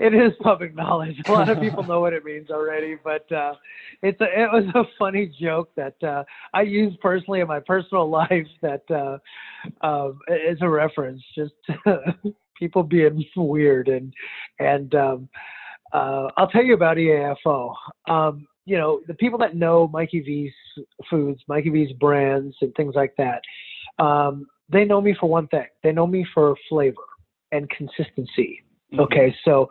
It is public knowledge. A lot of people know what it means already, but uh, it's a, it was a funny joke that uh, I use personally in my personal life that uh, um, is a reference. Just people being weird and and um, uh, I'll tell you about EAFO. Um, you know, the people that know Mikey V's foods, Mikey V's brands, and things like that, um, they know me for one thing. They know me for flavor and consistency.
Mhm.
Okay, so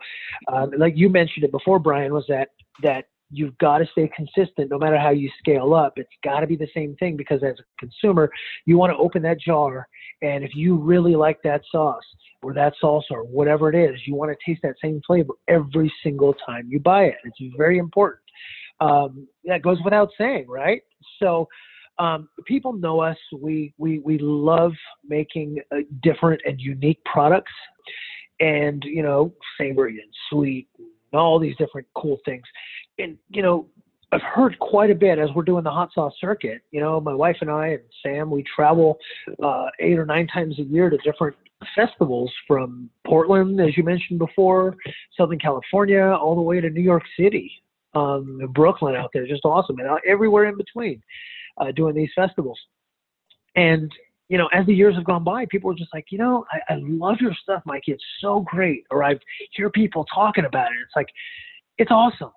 um, like you mentioned it before, Brian, was that that you've got to stay consistent no matter how you scale up. It's got to be the same thing because as a consumer, you want to open that jar, and if you really like that sauce or that salsa or whatever it is, you want to taste that same flavor every single time you buy it. It's very important. Um, that goes without saying, right? So. Um, people know us. We we we love making uh, different and unique products and you know savory and sweet and all these different cool things. And you know i've heard quite a bit as we're doing the hot sauce circuit. You know my wife and i and sam we travel uh, eight or nine times a year to different festivals from portland as you mentioned before southern california all the way to new york city um, brooklyn out there just awesome and uh, everywhere in between uh, doing these festivals. And you know, as the years have gone by, people are just like, you know, I, I love your stuff, Mikey. It's so great. Or I hear people talking about it. It's like, it's awesome.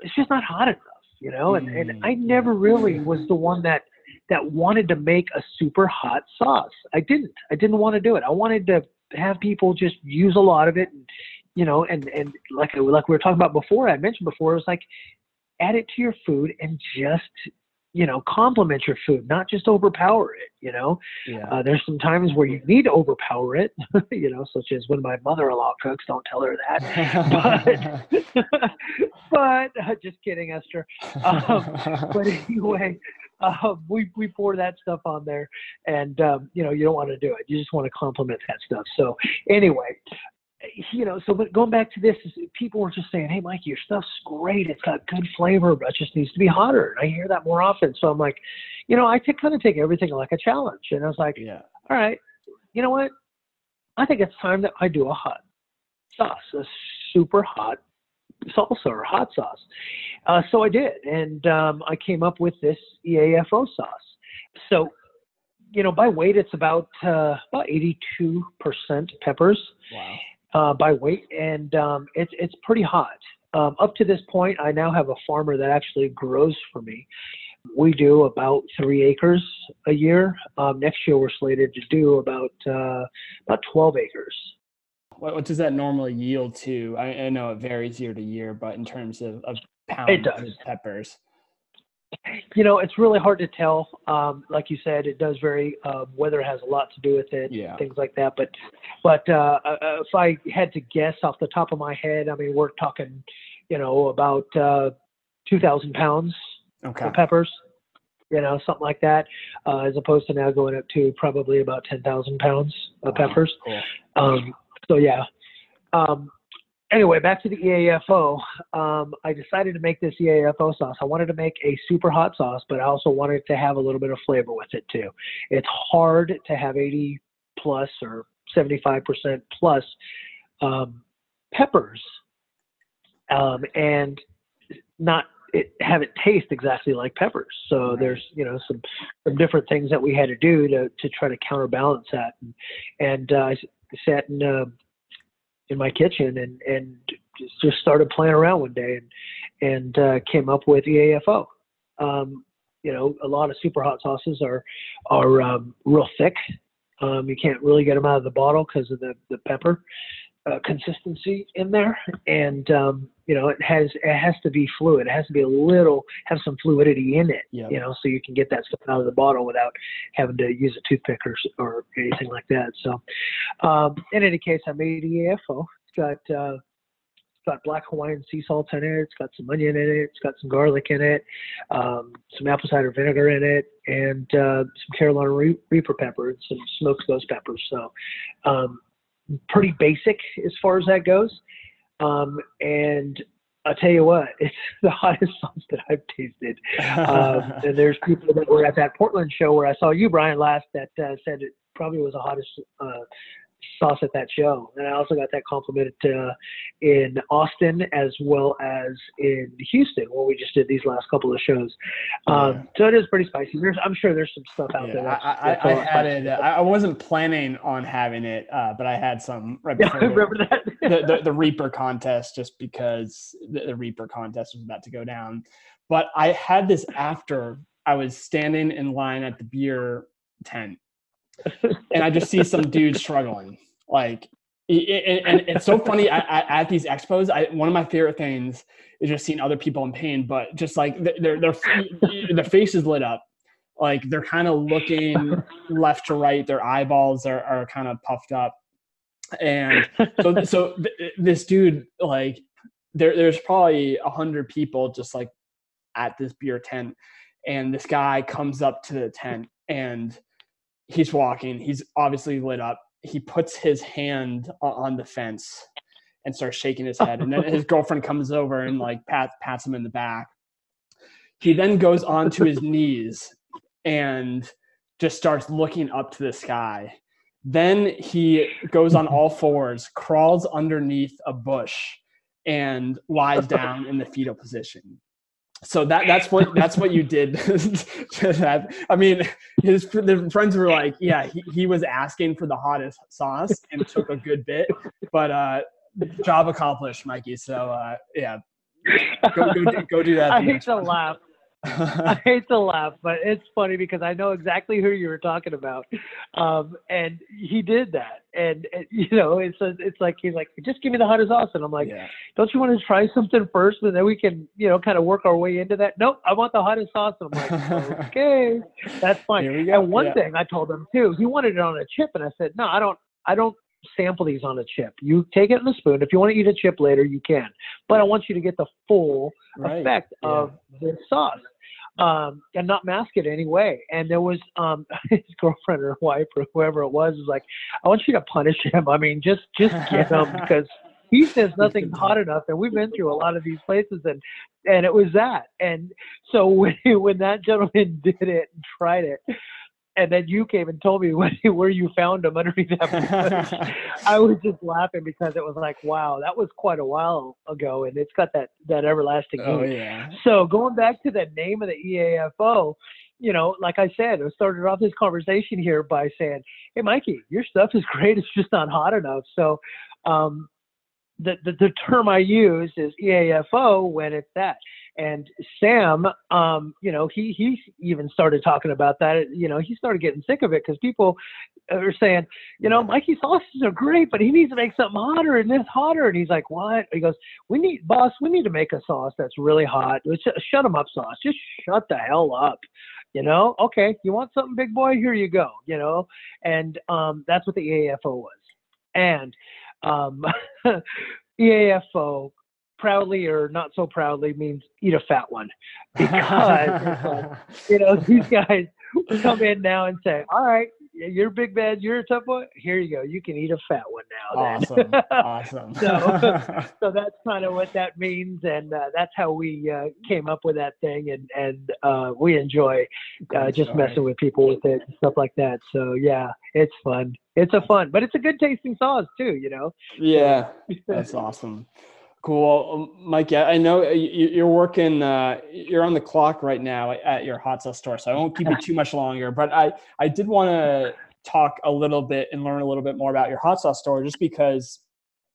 It's just not hot enough, you know. And and I mm-hmm. never really was the one that that wanted to make a super hot sauce. I didn't. I didn't want to do it. I wanted to have people just use a lot of it, and you know, and and like like we were talking about before, I mentioned before, it was like add it to your food and just you know complement your food, not just overpower it. You know.
Yeah.
Uh, there's some times where you need to overpower it, you know, such as when my mother-in-law cooks. Don't tell her that. but uh, just kidding, Esther. Um, but anyway, uh, we we pour that stuff on there, and um, you know you don't want to do it. You just want to complement that stuff. So anyway, you know, so but going back to this, people were just saying, "Hey, Mike, your stuff's great. It's got good flavor, but it just needs to be hotter." And I hear that more often. So I'm like, you know, I kind of take everything like a challenge, and I was like,
yeah.
all right, you know what? I think it's time that I do a hot sauce, a super hot salsa or hot sauce. Uh, so I did, and um, I came up with this EAFO sauce. So, you know, by weight, it's about uh, about 82% peppers
Wow.
Uh, by weight, and um, it's it's pretty hot. Um, up to this point, I now have a farmer that actually grows for me. We do about three acres a year. Um, next year, we're slated to do about uh, about 12 acres.
What, what does that normally yield to? I, I know it varies year to year, but in terms of, of pounds
does.
of peppers.
You know, it's really hard to tell. Um, like you said, it does vary. Uh, weather has a lot to do with it,
Yeah.
things like that. But, but uh, uh, if I had to guess off the top of my head, I mean, we're talking, you know, about uh, 2,000 pounds
Okay.
of peppers. You know, something like that, uh, as opposed to now going up to probably about 10,000 pounds of
Wow,
peppers.
Cool.
Um, so yeah. Um, anyway, back to the EAFO. Um, I decided to make this EAFO sauce. I wanted to make a super hot sauce, but I also wanted to have a little bit of flavor with it too. It's hard to have 80 plus or 75% plus um, peppers um, and not it, have it taste exactly like peppers. So
Right.
there's you know some some different things that we had to do to to try to counterbalance that. And, and uh, I sat in uh, in my kitchen and and just- started playing around one day and and uh, came up with EAFO. Um, you know, a lot of super hot sauces are are um, real thick. Um, you can't really get them out of the bottle because of the the pepper uh, consistency in there, and um, you know, it has it has to be fluid. It has to be a little have some fluidity in it.
Yep.
You know, so you can get that stuff out of the bottle without having to use a toothpick or or anything like that. So, um, in any case, I made EAFO. It's got uh, it's got black Hawaiian sea salt in it. It's got some onion in it. It's got some garlic in it, um, some apple cider vinegar in it, and uh, some Carolina Re- Reaper pepper and some smoked ghost peppers. So, um, pretty basic as far as that goes. Um, and I'll tell you what, it's the hottest sauce that I've tasted. Um, and there's people that were at that Portland show where I saw you, Brian, last that uh, said it probably was the hottest uh, sauce at that show. And I also got that compliment uh, in Austin as well as in Houston where we just did these last couple of shows. Um,
Yeah.
So it is pretty spicy. There's, I'm sure there's some stuff out
Yeah,
there. That's,
I, I,
that's
I
spicy.
I wasn't planning on having it, uh, but I had some right
Yeah,
before the-
remember that.
the, the, the Reaper contest just because the, the Reaper contest was about to go down. But I had this after I was standing in line at the beer tent and I just see some dude struggling. Like, and, and it's so funny at, at, at these expos. I, one of my favorite things is just seeing other people in pain, but just like th- their their their face is lit up, like they're kind of looking left to right. Their eyeballs are, are kind of puffed up, and so so th- this dude like there there's probably a hundred people just like at this beer tent, and this guy comes up to the tent and he's walking. He's obviously lit up. He puts his hand on the fence and starts shaking his head. And then his girlfriend comes over and like pat, pats him in the back. He then goes onto his knees and just starts looking up to the sky. Then he goes on all fours, crawls underneath a bush, and lies down in the fetal position so that that's what that's what you did to that. I mean his the friends were like yeah he, he was asking for the hottest sauce and took a good bit but uh job accomplished mikey. So uh yeah. Go, go, do- go do that
I hate to laugh. I hate to laugh, but it's funny because I know exactly who you were talking about, um, and he did that. And, and you know, it's it's like he's like, just give me the hottest sauce, and I'm like,
yeah.
don't you want to try something first, and then we can, you know, kind of work our way into that? Nope, I want the hottest sauce. And I'm like, okay, that's fine.
Here we go.
And one
Yeah.
thing I told him too, he wanted it on a chip, and I said, no, I don't, I don't sample these on a chip. You take it in a spoon. If you want to eat a chip later, you can, but I want you to get the full
right
effect
yeah.
of the sauce um, and not mask it anyway. And there was um, his girlfriend or wife or whoever it was was like, I want you to punish him. I mean, just just get him because he says nothing's hot enough. And we've been through a lot of these places, and and it was that. And so when when that gentleman did it and tried it. And then you came and told me when, where you found him underneath that. I was just laughing because it was like, wow, that was quite a while ago, and it's got that that everlasting
oh
heat.
yeah
So going back to the name of the EAFO, you know, like I said, I started off this conversation here by saying, "Hey, Mikey, your stuff is great. It's just not hot enough." So, um, the, the the term I use is EAFO when it's that. And Sam, um, you know, he he even started talking about that. You know, he started getting sick of it because people are saying, you know, Mikey sauces are great, but he needs to make something hotter and this hotter. And he's like, what? He goes, we need, boss, we need to make a sauce that's really hot. Shut him up, sauce. Just shut the hell up. You know, okay, you want something, big boy? Here you go. You know, and um, that's what the EAFO was. And um, EAFO, proudly or not so proudly, means eat a fat one because like, you know these guys come in now and say, all right, you're big bad, you're a tough boy. Here you go, you can eat a fat one now. then."
awesome awesome
So- so that's kind of what that means, and uh, that's how we uh, came up with that thing, and and uh, we enjoy uh, just messing with people with it and stuff like that. So yeah, it's fun. It's a fun, but it's a good tasting sauce too. You know.
yeah That's awesome. Cool, um, Mike. Yeah, I know you, you're working. Uh, you're on the clock right now at your hot sauce store, so I won't keep you too much longer. But I, I did want to talk a little bit and learn a little bit more about your hot sauce store, just because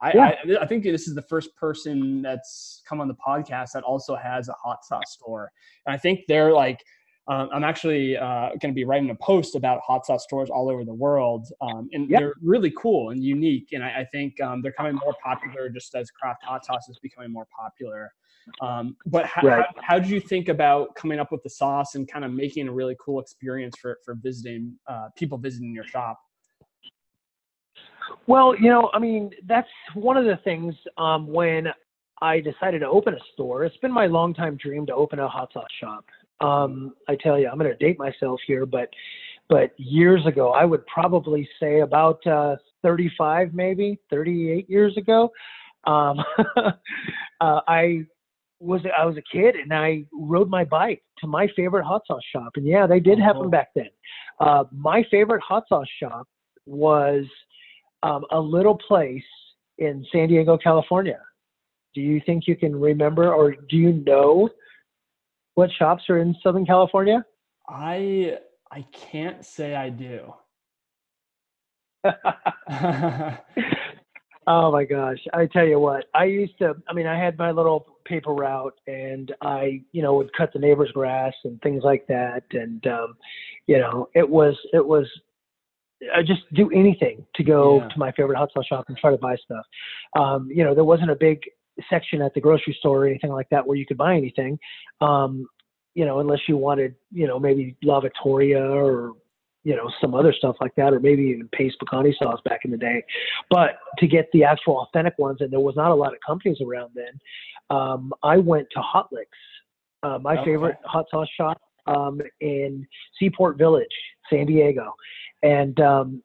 I,
Yeah.
I, I think this is the first person that's come on the podcast that also has a hot sauce store. And I think they're like, um, I'm actually uh, going to be writing a post about hot sauce stores all over the world. Um, and
Yep.
they're really cool and unique. And I, I think um, they're coming more popular just as craft hot sauce is becoming more popular. Um, but how,
Right.
how, how did you think about coming up with the sauce and kind of making a really cool experience for, for visiting uh, people visiting your shop?
Well, you know, I mean, that's one of the things um, when I decided to open a store. It's been my longtime dream to open a hot sauce shop. Um, I tell you, I'm going to date myself here, but but years ago, I would probably say about uh, 35, maybe 38 years ago, um, uh, I was I was a kid and I rode my bike to my favorite hot sauce shop, and yeah, they did have
Oh.
them back then. Uh, my favorite hot sauce shop was um, a little place in San Diego, California. Do you think you can remember, or do you know what shops are in Southern California?
I I can't say I do.
oh my gosh! I tell you what, I used to. I mean, I had my little paper route, and I, you know, would cut the neighbor's grass and things like that, and um, you know, it was it was. I just do anything to go
Yeah.
to my favorite hot sauce shop and try to buy stuff. Um, you know, there wasn't a big section at the grocery store or anything like that where you could buy anything. Um, you know, unless you wanted, you know, maybe La Victoria or you know some other stuff like that, or maybe even paste pecani sauce back in the day. But to get the actual authentic ones, and there was not a lot of companies around then, um, I went to Hot Licks, uh, my
Okay.
favorite hot sauce shop um, in Seaport Village, San Diego, and um,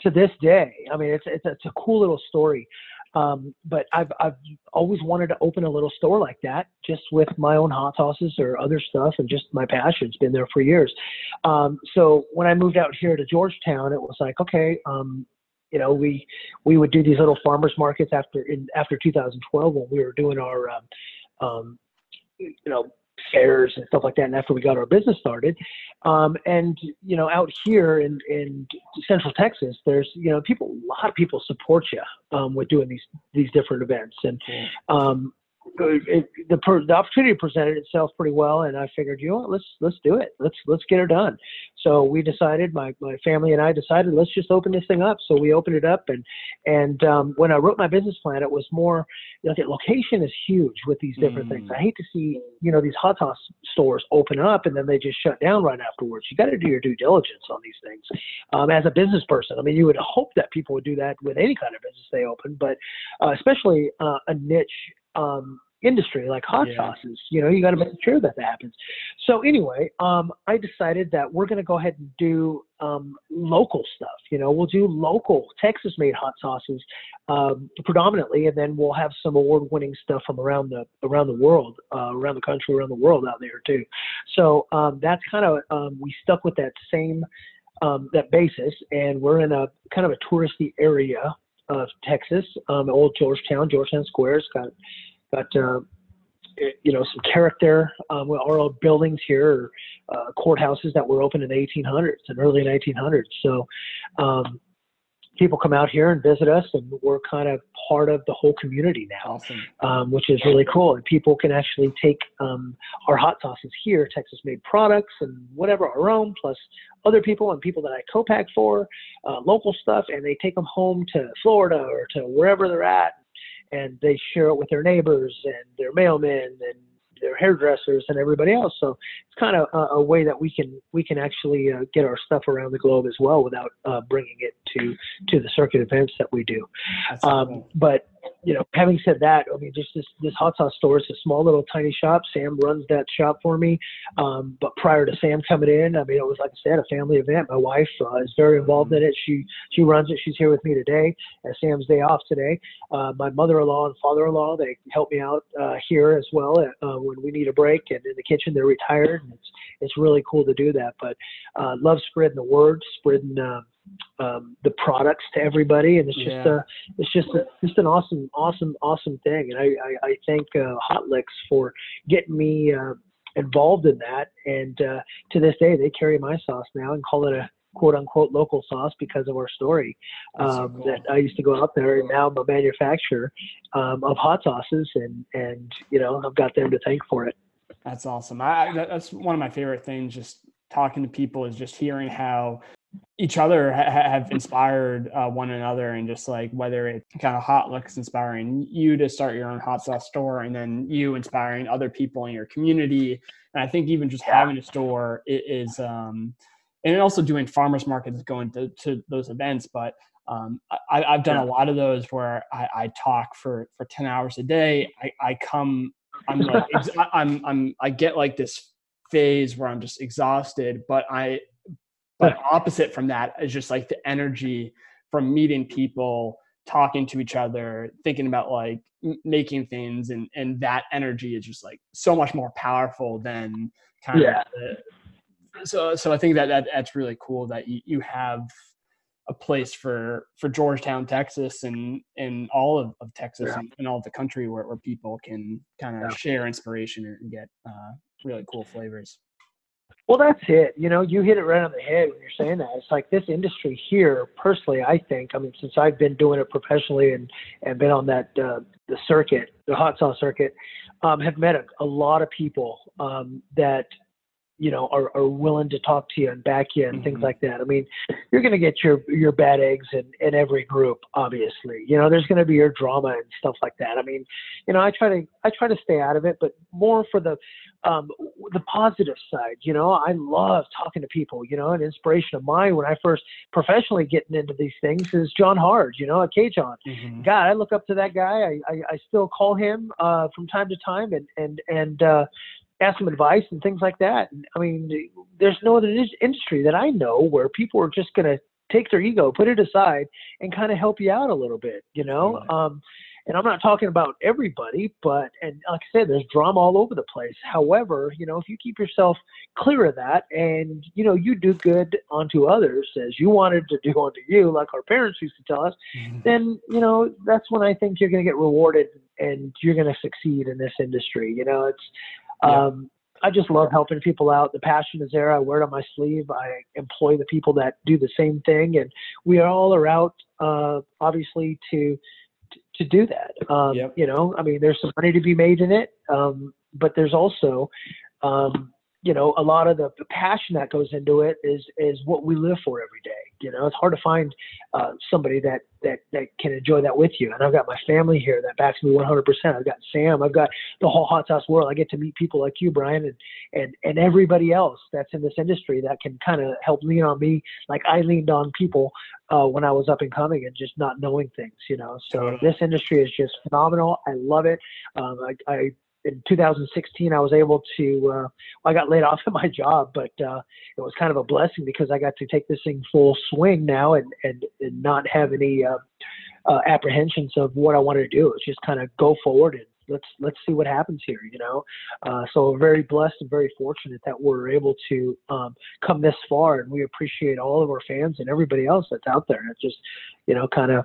to this day, I mean, it's it's, it's a cool little story. Um, but I've I've always wanted to open a little store like that, just with my own hot sauces or other stuff, and just my passion. It's been there for years. Um, so when I moved out here to Georgetown, it was like, okay, um, you know, we we would do these little farmers markets after in after 2012 when we were doing our um, um, you know fairs and stuff like that, and after we got our business started. Um, and you know, out here in in Central Texas, there's you know people, a lot of people support you um, with doing these these different events, and um, it, the per, the opportunity presented itself pretty well, and I figured, you know what, let's let's do it. Let's let's get it done. So we decided, my my family and I decided, let's just open this thing up. So we opened it up, and and um, when I wrote my business plan, it was more, you know, location is huge with these different things.
Mm.
I hate to see, you know, these hot sauce stores open up and then they just shut down right afterwards. You got to do your due diligence on these things. Um, as a business person, I mean, you would hope that people would do that with any kind of business they open, but uh, especially uh, a niche um, industry like hot
Yeah.
sauces, you know, you got to make sure that that happens. So anyway, um, I decided that we're going to go ahead and do um, local stuff. You know, we'll do local Texas-made hot sauces um, predominantly, and then we'll have some award-winning stuff from around the around the world, uh, around the country, around the world out there too. So um, that's kind of um, we stuck with that same um, that basis, and we're in a kind of a touristy area of Texas, um, old Georgetown, Georgetown Square's got got uh, you know some character. Um, our old buildings here, are, uh, courthouses that were open in the 1800s and early 1900s. So um, people come out here and visit us, and we're kind of part of the whole community now
Awesome.
um, which is really cool. And people can actually take um, our hot sauces here, Texas made products and whatever, our own, plus other people and people that I co pack for, uh, local stuff, and they take them home to Florida or to wherever they're at. And they share it with their neighbors and their mailmen and their hairdressers and everybody else. So it's kind of a, a way that we can we can actually uh, get our stuff around the globe as well without uh, bringing it to to the circuit events that we do. Um, but you know, having said that, I mean, just this this hot sauce store is a small little tiny shop. Sam runs that shop for me. Um, but prior to Sam coming in, I mean, it was like I said, a family event. My wife uh, is very involved in it. She she runs it. She's here with me today. As Sam's day off today. Uh, my mother-in-law and father-in-law they help me out uh, here as well uh, when we need a break. And in the kitchen, they're retired, and it's it's really cool to do that. But uh, love spreading the word, spreading. Uh, um, the products to everybody, and it's just
Yeah.
uh, it's just a, just an awesome, awesome, awesome thing. And I I, I thank uh, Hot Licks for getting me uh, involved in that. And uh, to this day, they carry my sauce now and call it a quote unquote local sauce because of our story.
That's so
Um,
cool.
That I used to go out there, and now I'm a manufacturer um, of hot sauces, and and you know I've got them to thank for it.
That's awesome. I that's one of my favorite things. Just talking to people is just hearing how each other ha- ha- have inspired uh, one another, and just like whether it kind of Hot Licks inspiring you to start your own hot sauce store, and then you inspiring other people in your community. And I think even just having a store is, um, and also doing farmers markets, going to, to those events, but. Um, I, I've done a lot of those where I, I talk for, for 10 hours a day. I, I come I'm like I'm I'm I get like this phase where I'm just exhausted, but I but opposite from that is just like the energy from meeting people, talking to each other, thinking about like m- making things and and that energy is just like so much more powerful than kind
Yeah.
of the, so so I think that, that that's really cool that you, you have a place for for Georgetown, Texas, and and all of, of Texas
Yeah.
and, and all of the country where, where people can kind of
Yeah.
share inspiration and get uh, really cool flavors.
Well, that's it. You know, you hit it right on the head when you're saying that. It's like this industry here, personally, I think. I mean, since I've been doing it professionally and and been on that uh, the circuit, the hot sauce circuit, um, have met a, a lot of people um, that you know are, are willing to talk to you and back you and things
Mhm.
like that. I mean, you're going to get your your bad eggs in in every group, obviously. You know, there's going to be your drama and stuff like that. I mean, you know, I try to I try to stay out of it, but more for the um, the positive side. You know, I love talking to people. You know, an inspiration of mine when I first professionally getting into these things is John Hard. You know, a CaJohn.
Mhm.
God, I look up to that guy. I, I, I still call him uh, from time to time and and and uh, ask him advice and things like that. And, I mean, there's no other industry that I know where people are just going to take their ego, put it aside, and kind of help you out a little bit. You know.
Right.
Um, and I'm not talking about everybody, but and like I said, there's drama all over the place. However, you know, if you keep yourself clear of that, and you know, you do good unto others as you wanted to do unto you, like our parents used to tell us,
Mhm.
then you know that's when I think you're going to get rewarded and you're going to succeed in this industry. You know, it's
Yeah.
um, I just love helping people out. The passion is there. I wear it on my sleeve. I employ the people that do the same thing, and we all are out, uh, obviously, to to do that. Um,
Yep.
You know, I mean, there's some money to be made in it, um, but there's also um, you know, a lot of the, the passion that goes into it is is what we live for every day. You know, it's hard to find uh, somebody that that that can enjoy that with you. And I've got my family here that backs me 100%. I've got Sam. I've got the whole hot sauce world. I get to meet people like you, Brian, and and and everybody else that's in this industry that can kind of help lean on me, like I leaned on people uh, when I was up and coming and just not knowing things. You know, so this industry is just phenomenal. I love it. Um, I, I in 2016 I was able to uh, I got laid off at my job, but uh, it was kind of a blessing because I got to take this thing full swing now and and, and not have any uh, uh, apprehensions of what I wanted to do. It's just kind of go forward and let's let's see what happens here. You know, uh, so we're very blessed and very fortunate that we're able to um, come this far, and we appreciate all of our fans and everybody else that's out there. It just you know kind of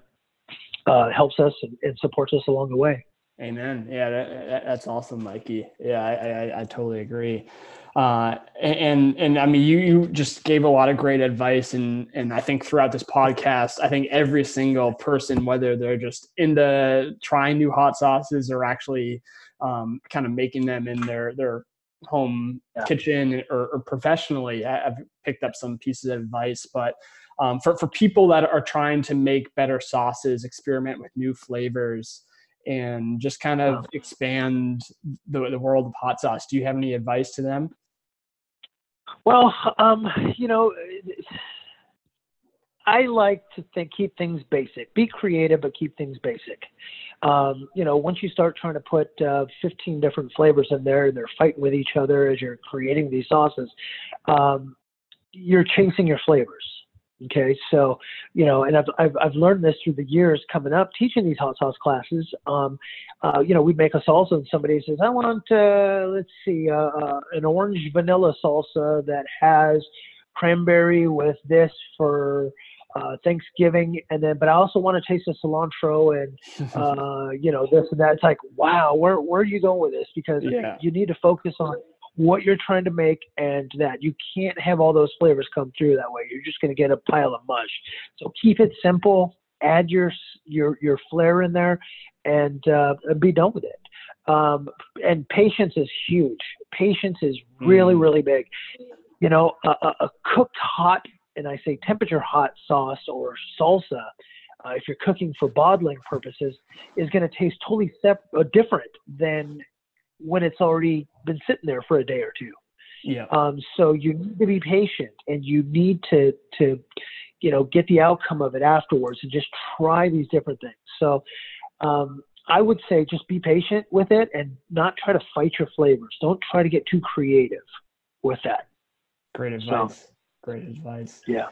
uh, helps us and, and supports us along the way.
Amen. Yeah, that, that, that's awesome, Mikey. Yeah, I, I, I totally agree. Uh, and and I mean, you you just gave a lot of great advice, and and I think throughout this podcast, I think every single person, whether they're just into trying new hot sauces or actually um, kind of making them in their their home
Yeah.
kitchen or, or professionally, I- I've picked up some pieces of advice. But um, for for people that are trying to make better sauces, experiment with new flavors and just kind of expand the, the world of hot sauce. Do you have any advice to them?
Well, um, you know, I like to think keep things basic. Be creative, but keep things basic. Um, you know, once you start trying to put uh, 15 different flavors in there, and they're fighting with each other as you're creating these sauces, um, you're chasing your flavors. Okay, so you know, and I've, I've I've learned this through the years coming up teaching these hot sauce classes. Um, uh, you know, we'd make a salsa, and somebody says, "I want, uh, let's see, uh, uh, an orange vanilla salsa that has cranberry with this for uh, Thanksgiving, and then, but I also want to taste the cilantro and uh, you know this and that." It's like, wow, where where are you going with this? Because
Yeah.
you need to focus on what you're trying to make and that you can't have all those flavors come through that way. You're just going to get a pile of mush. So keep it simple. Add your your your flair in there, and uh, be done with it. Um, and patience is huge. Patience is really mm. really big. You know, a, a, cooked hot, and I say temperature hot sauce or salsa. Uh, if you're cooking for bottling purposes, is going to taste totally sep- uh, different than when it's already been sitting there for a day or two.
Yeah.
Um, so you need to be patient and you need to to you know get the outcome of it afterwards and just try these different things. So um, I would say just be patient with it and not try to fight your flavors. Don't try to get too creative with that.
Great advice. So, Great advice.
Yeah.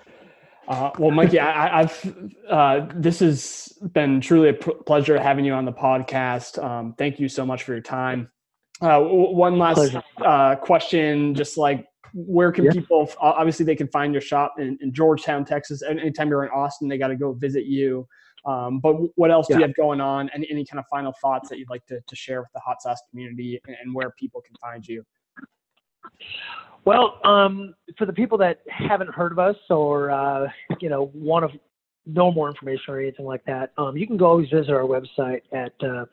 Uh, well, Mikey, I, have uh, this has been truly a pr- pleasure having you on the podcast. Um, thank you so much for your time. Uh, one last uh, question, just like where can yeah. people? Obviously, they can find your shop in, in Georgetown, Texas. Anytime you're in Austin, they got to go visit you. Um, but what else yeah. do you have going on? Any any kind of final thoughts that you'd like to, to share with the hot sauce community and, and where people can find you?
Well, um, for the people that haven't heard of us or uh, you know want to know more information or anything like that, um, you can go always visit our website at uh,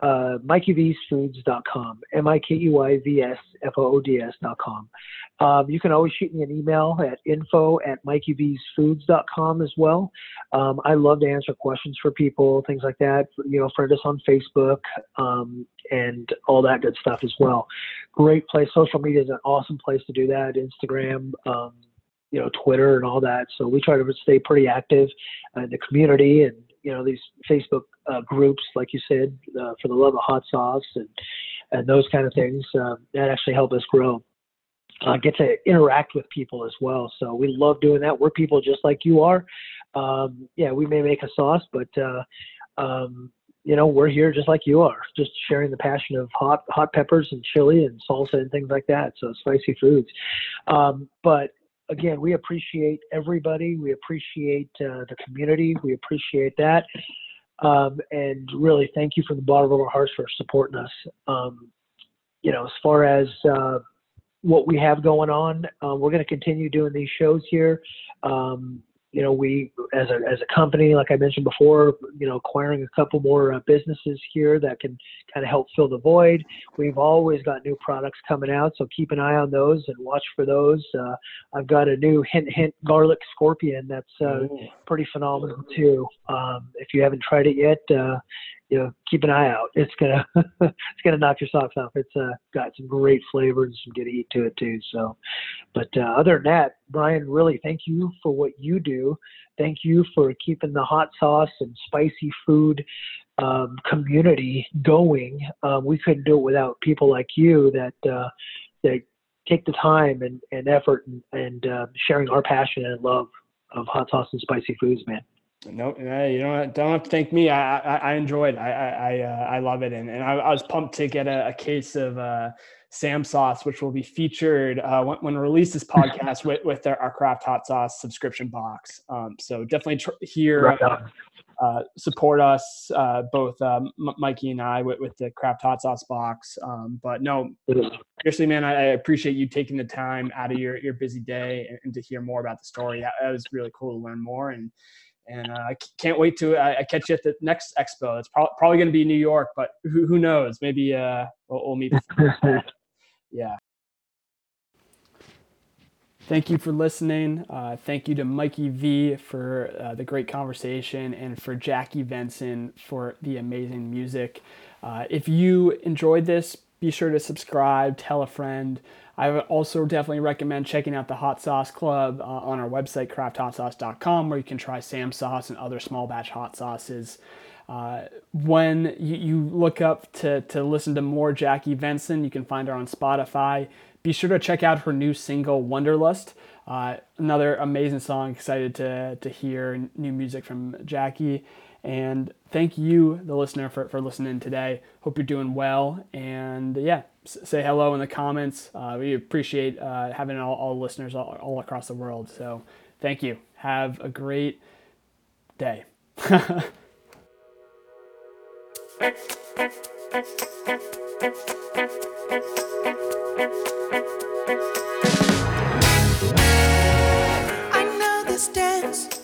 uh, MikeyVsFoods.com, M-I-K-E-Y-V-S-F-O-O-D-S.com. Um, you can always shoot me an email at info at MikeyVsFoods.com as well. Um, I love to answer questions for people, things like that. You know, friend us on Facebook um, and all that good stuff as well. Great place. Social media is an awesome place to do that. Instagram, um, you know, Twitter and all that. So we try to stay pretty active in the community and you know these Facebook uh, groups, like you said, uh, for the love of hot sauce and and those kind of things uh, that actually help us grow. Uh, get to interact with people as well. So we love doing that. We're people just like you are. Um, yeah, we may make a sauce, but uh, um, you know we're here just like you are, just sharing the passion of hot hot peppers and chili and salsa and things like that. So spicy foods. Um, but again, we appreciate everybody. We appreciate uh, the community. We appreciate that. Um, and really, thank you from the bottom of our hearts for supporting us. Um, you know, as far as uh, what we have going on, uh, we're going to continue doing these shows here. Um, you know, we as a as a company, like I mentioned before, you know, acquiring a couple more uh, businesses here that can kind of help fill the void. We've always got new products coming out, so keep an eye on those and watch for those. Uh, I've got a new hint hint garlic scorpion that's uh, pretty phenomenal too. Um, if you haven't tried it yet, uh, you know, keep an eye out. It's gonna it's gonna knock your socks off. It's uh, got some great flavor and some good heat to it too. So, but uh, other than that, Brian, really thank you for what you do. Thank you for keeping the hot sauce and spicy food um, community going. Um, we couldn't do it without people like you that uh, that take the time and, and effort and, and uh, sharing our passion and love of hot sauce and spicy foods, man.
No, you don't don't have to thank me. I I, I enjoyed. I I uh, I love it, and and I, I, was pumped to get a, a case of uh, Sam sauce, which will be featured uh, when, when we release this podcast with with our, our, craft hot sauce subscription box. Um, so definitely tr- here. Right uh, support us, uh, both um, Mikey and I, with, with, the craft hot sauce box. Um, but no, seriously, man, I, I, appreciate you taking the time out of your, your busy day and, and to hear more about the story. That, that was really cool to learn more. And and uh, I can't wait to uh, catch you at the next expo. It's pro- probably going to be New York, but who, who knows? Maybe uh, we'll, we'll meet. yeah. Thank you for listening. Uh, thank you to Mikey V for uh, the great conversation and for Jackie Venson for the amazing music. Uh, if you enjoyed this, be sure to subscribe, tell a friend. I would also definitely recommend checking out the Hot Sauce Club uh, on our website, crafthotsauce.com, where you can try Sam sauce and other small batch hot sauces. Uh, when you, you, look up to, to listen to more Jackie Venson, you can find her on Spotify. Be sure to check out her new single, Wonderlust. Uh, another amazing song. Excited to, to hear new music from Jackie. And thank you, the listener, for, for listening today. Hope you're doing well. And yeah, say hello in the comments. Uh, we appreciate uh, having all, all listeners all, all across the world. So thank you. Have a great day.
I know this dance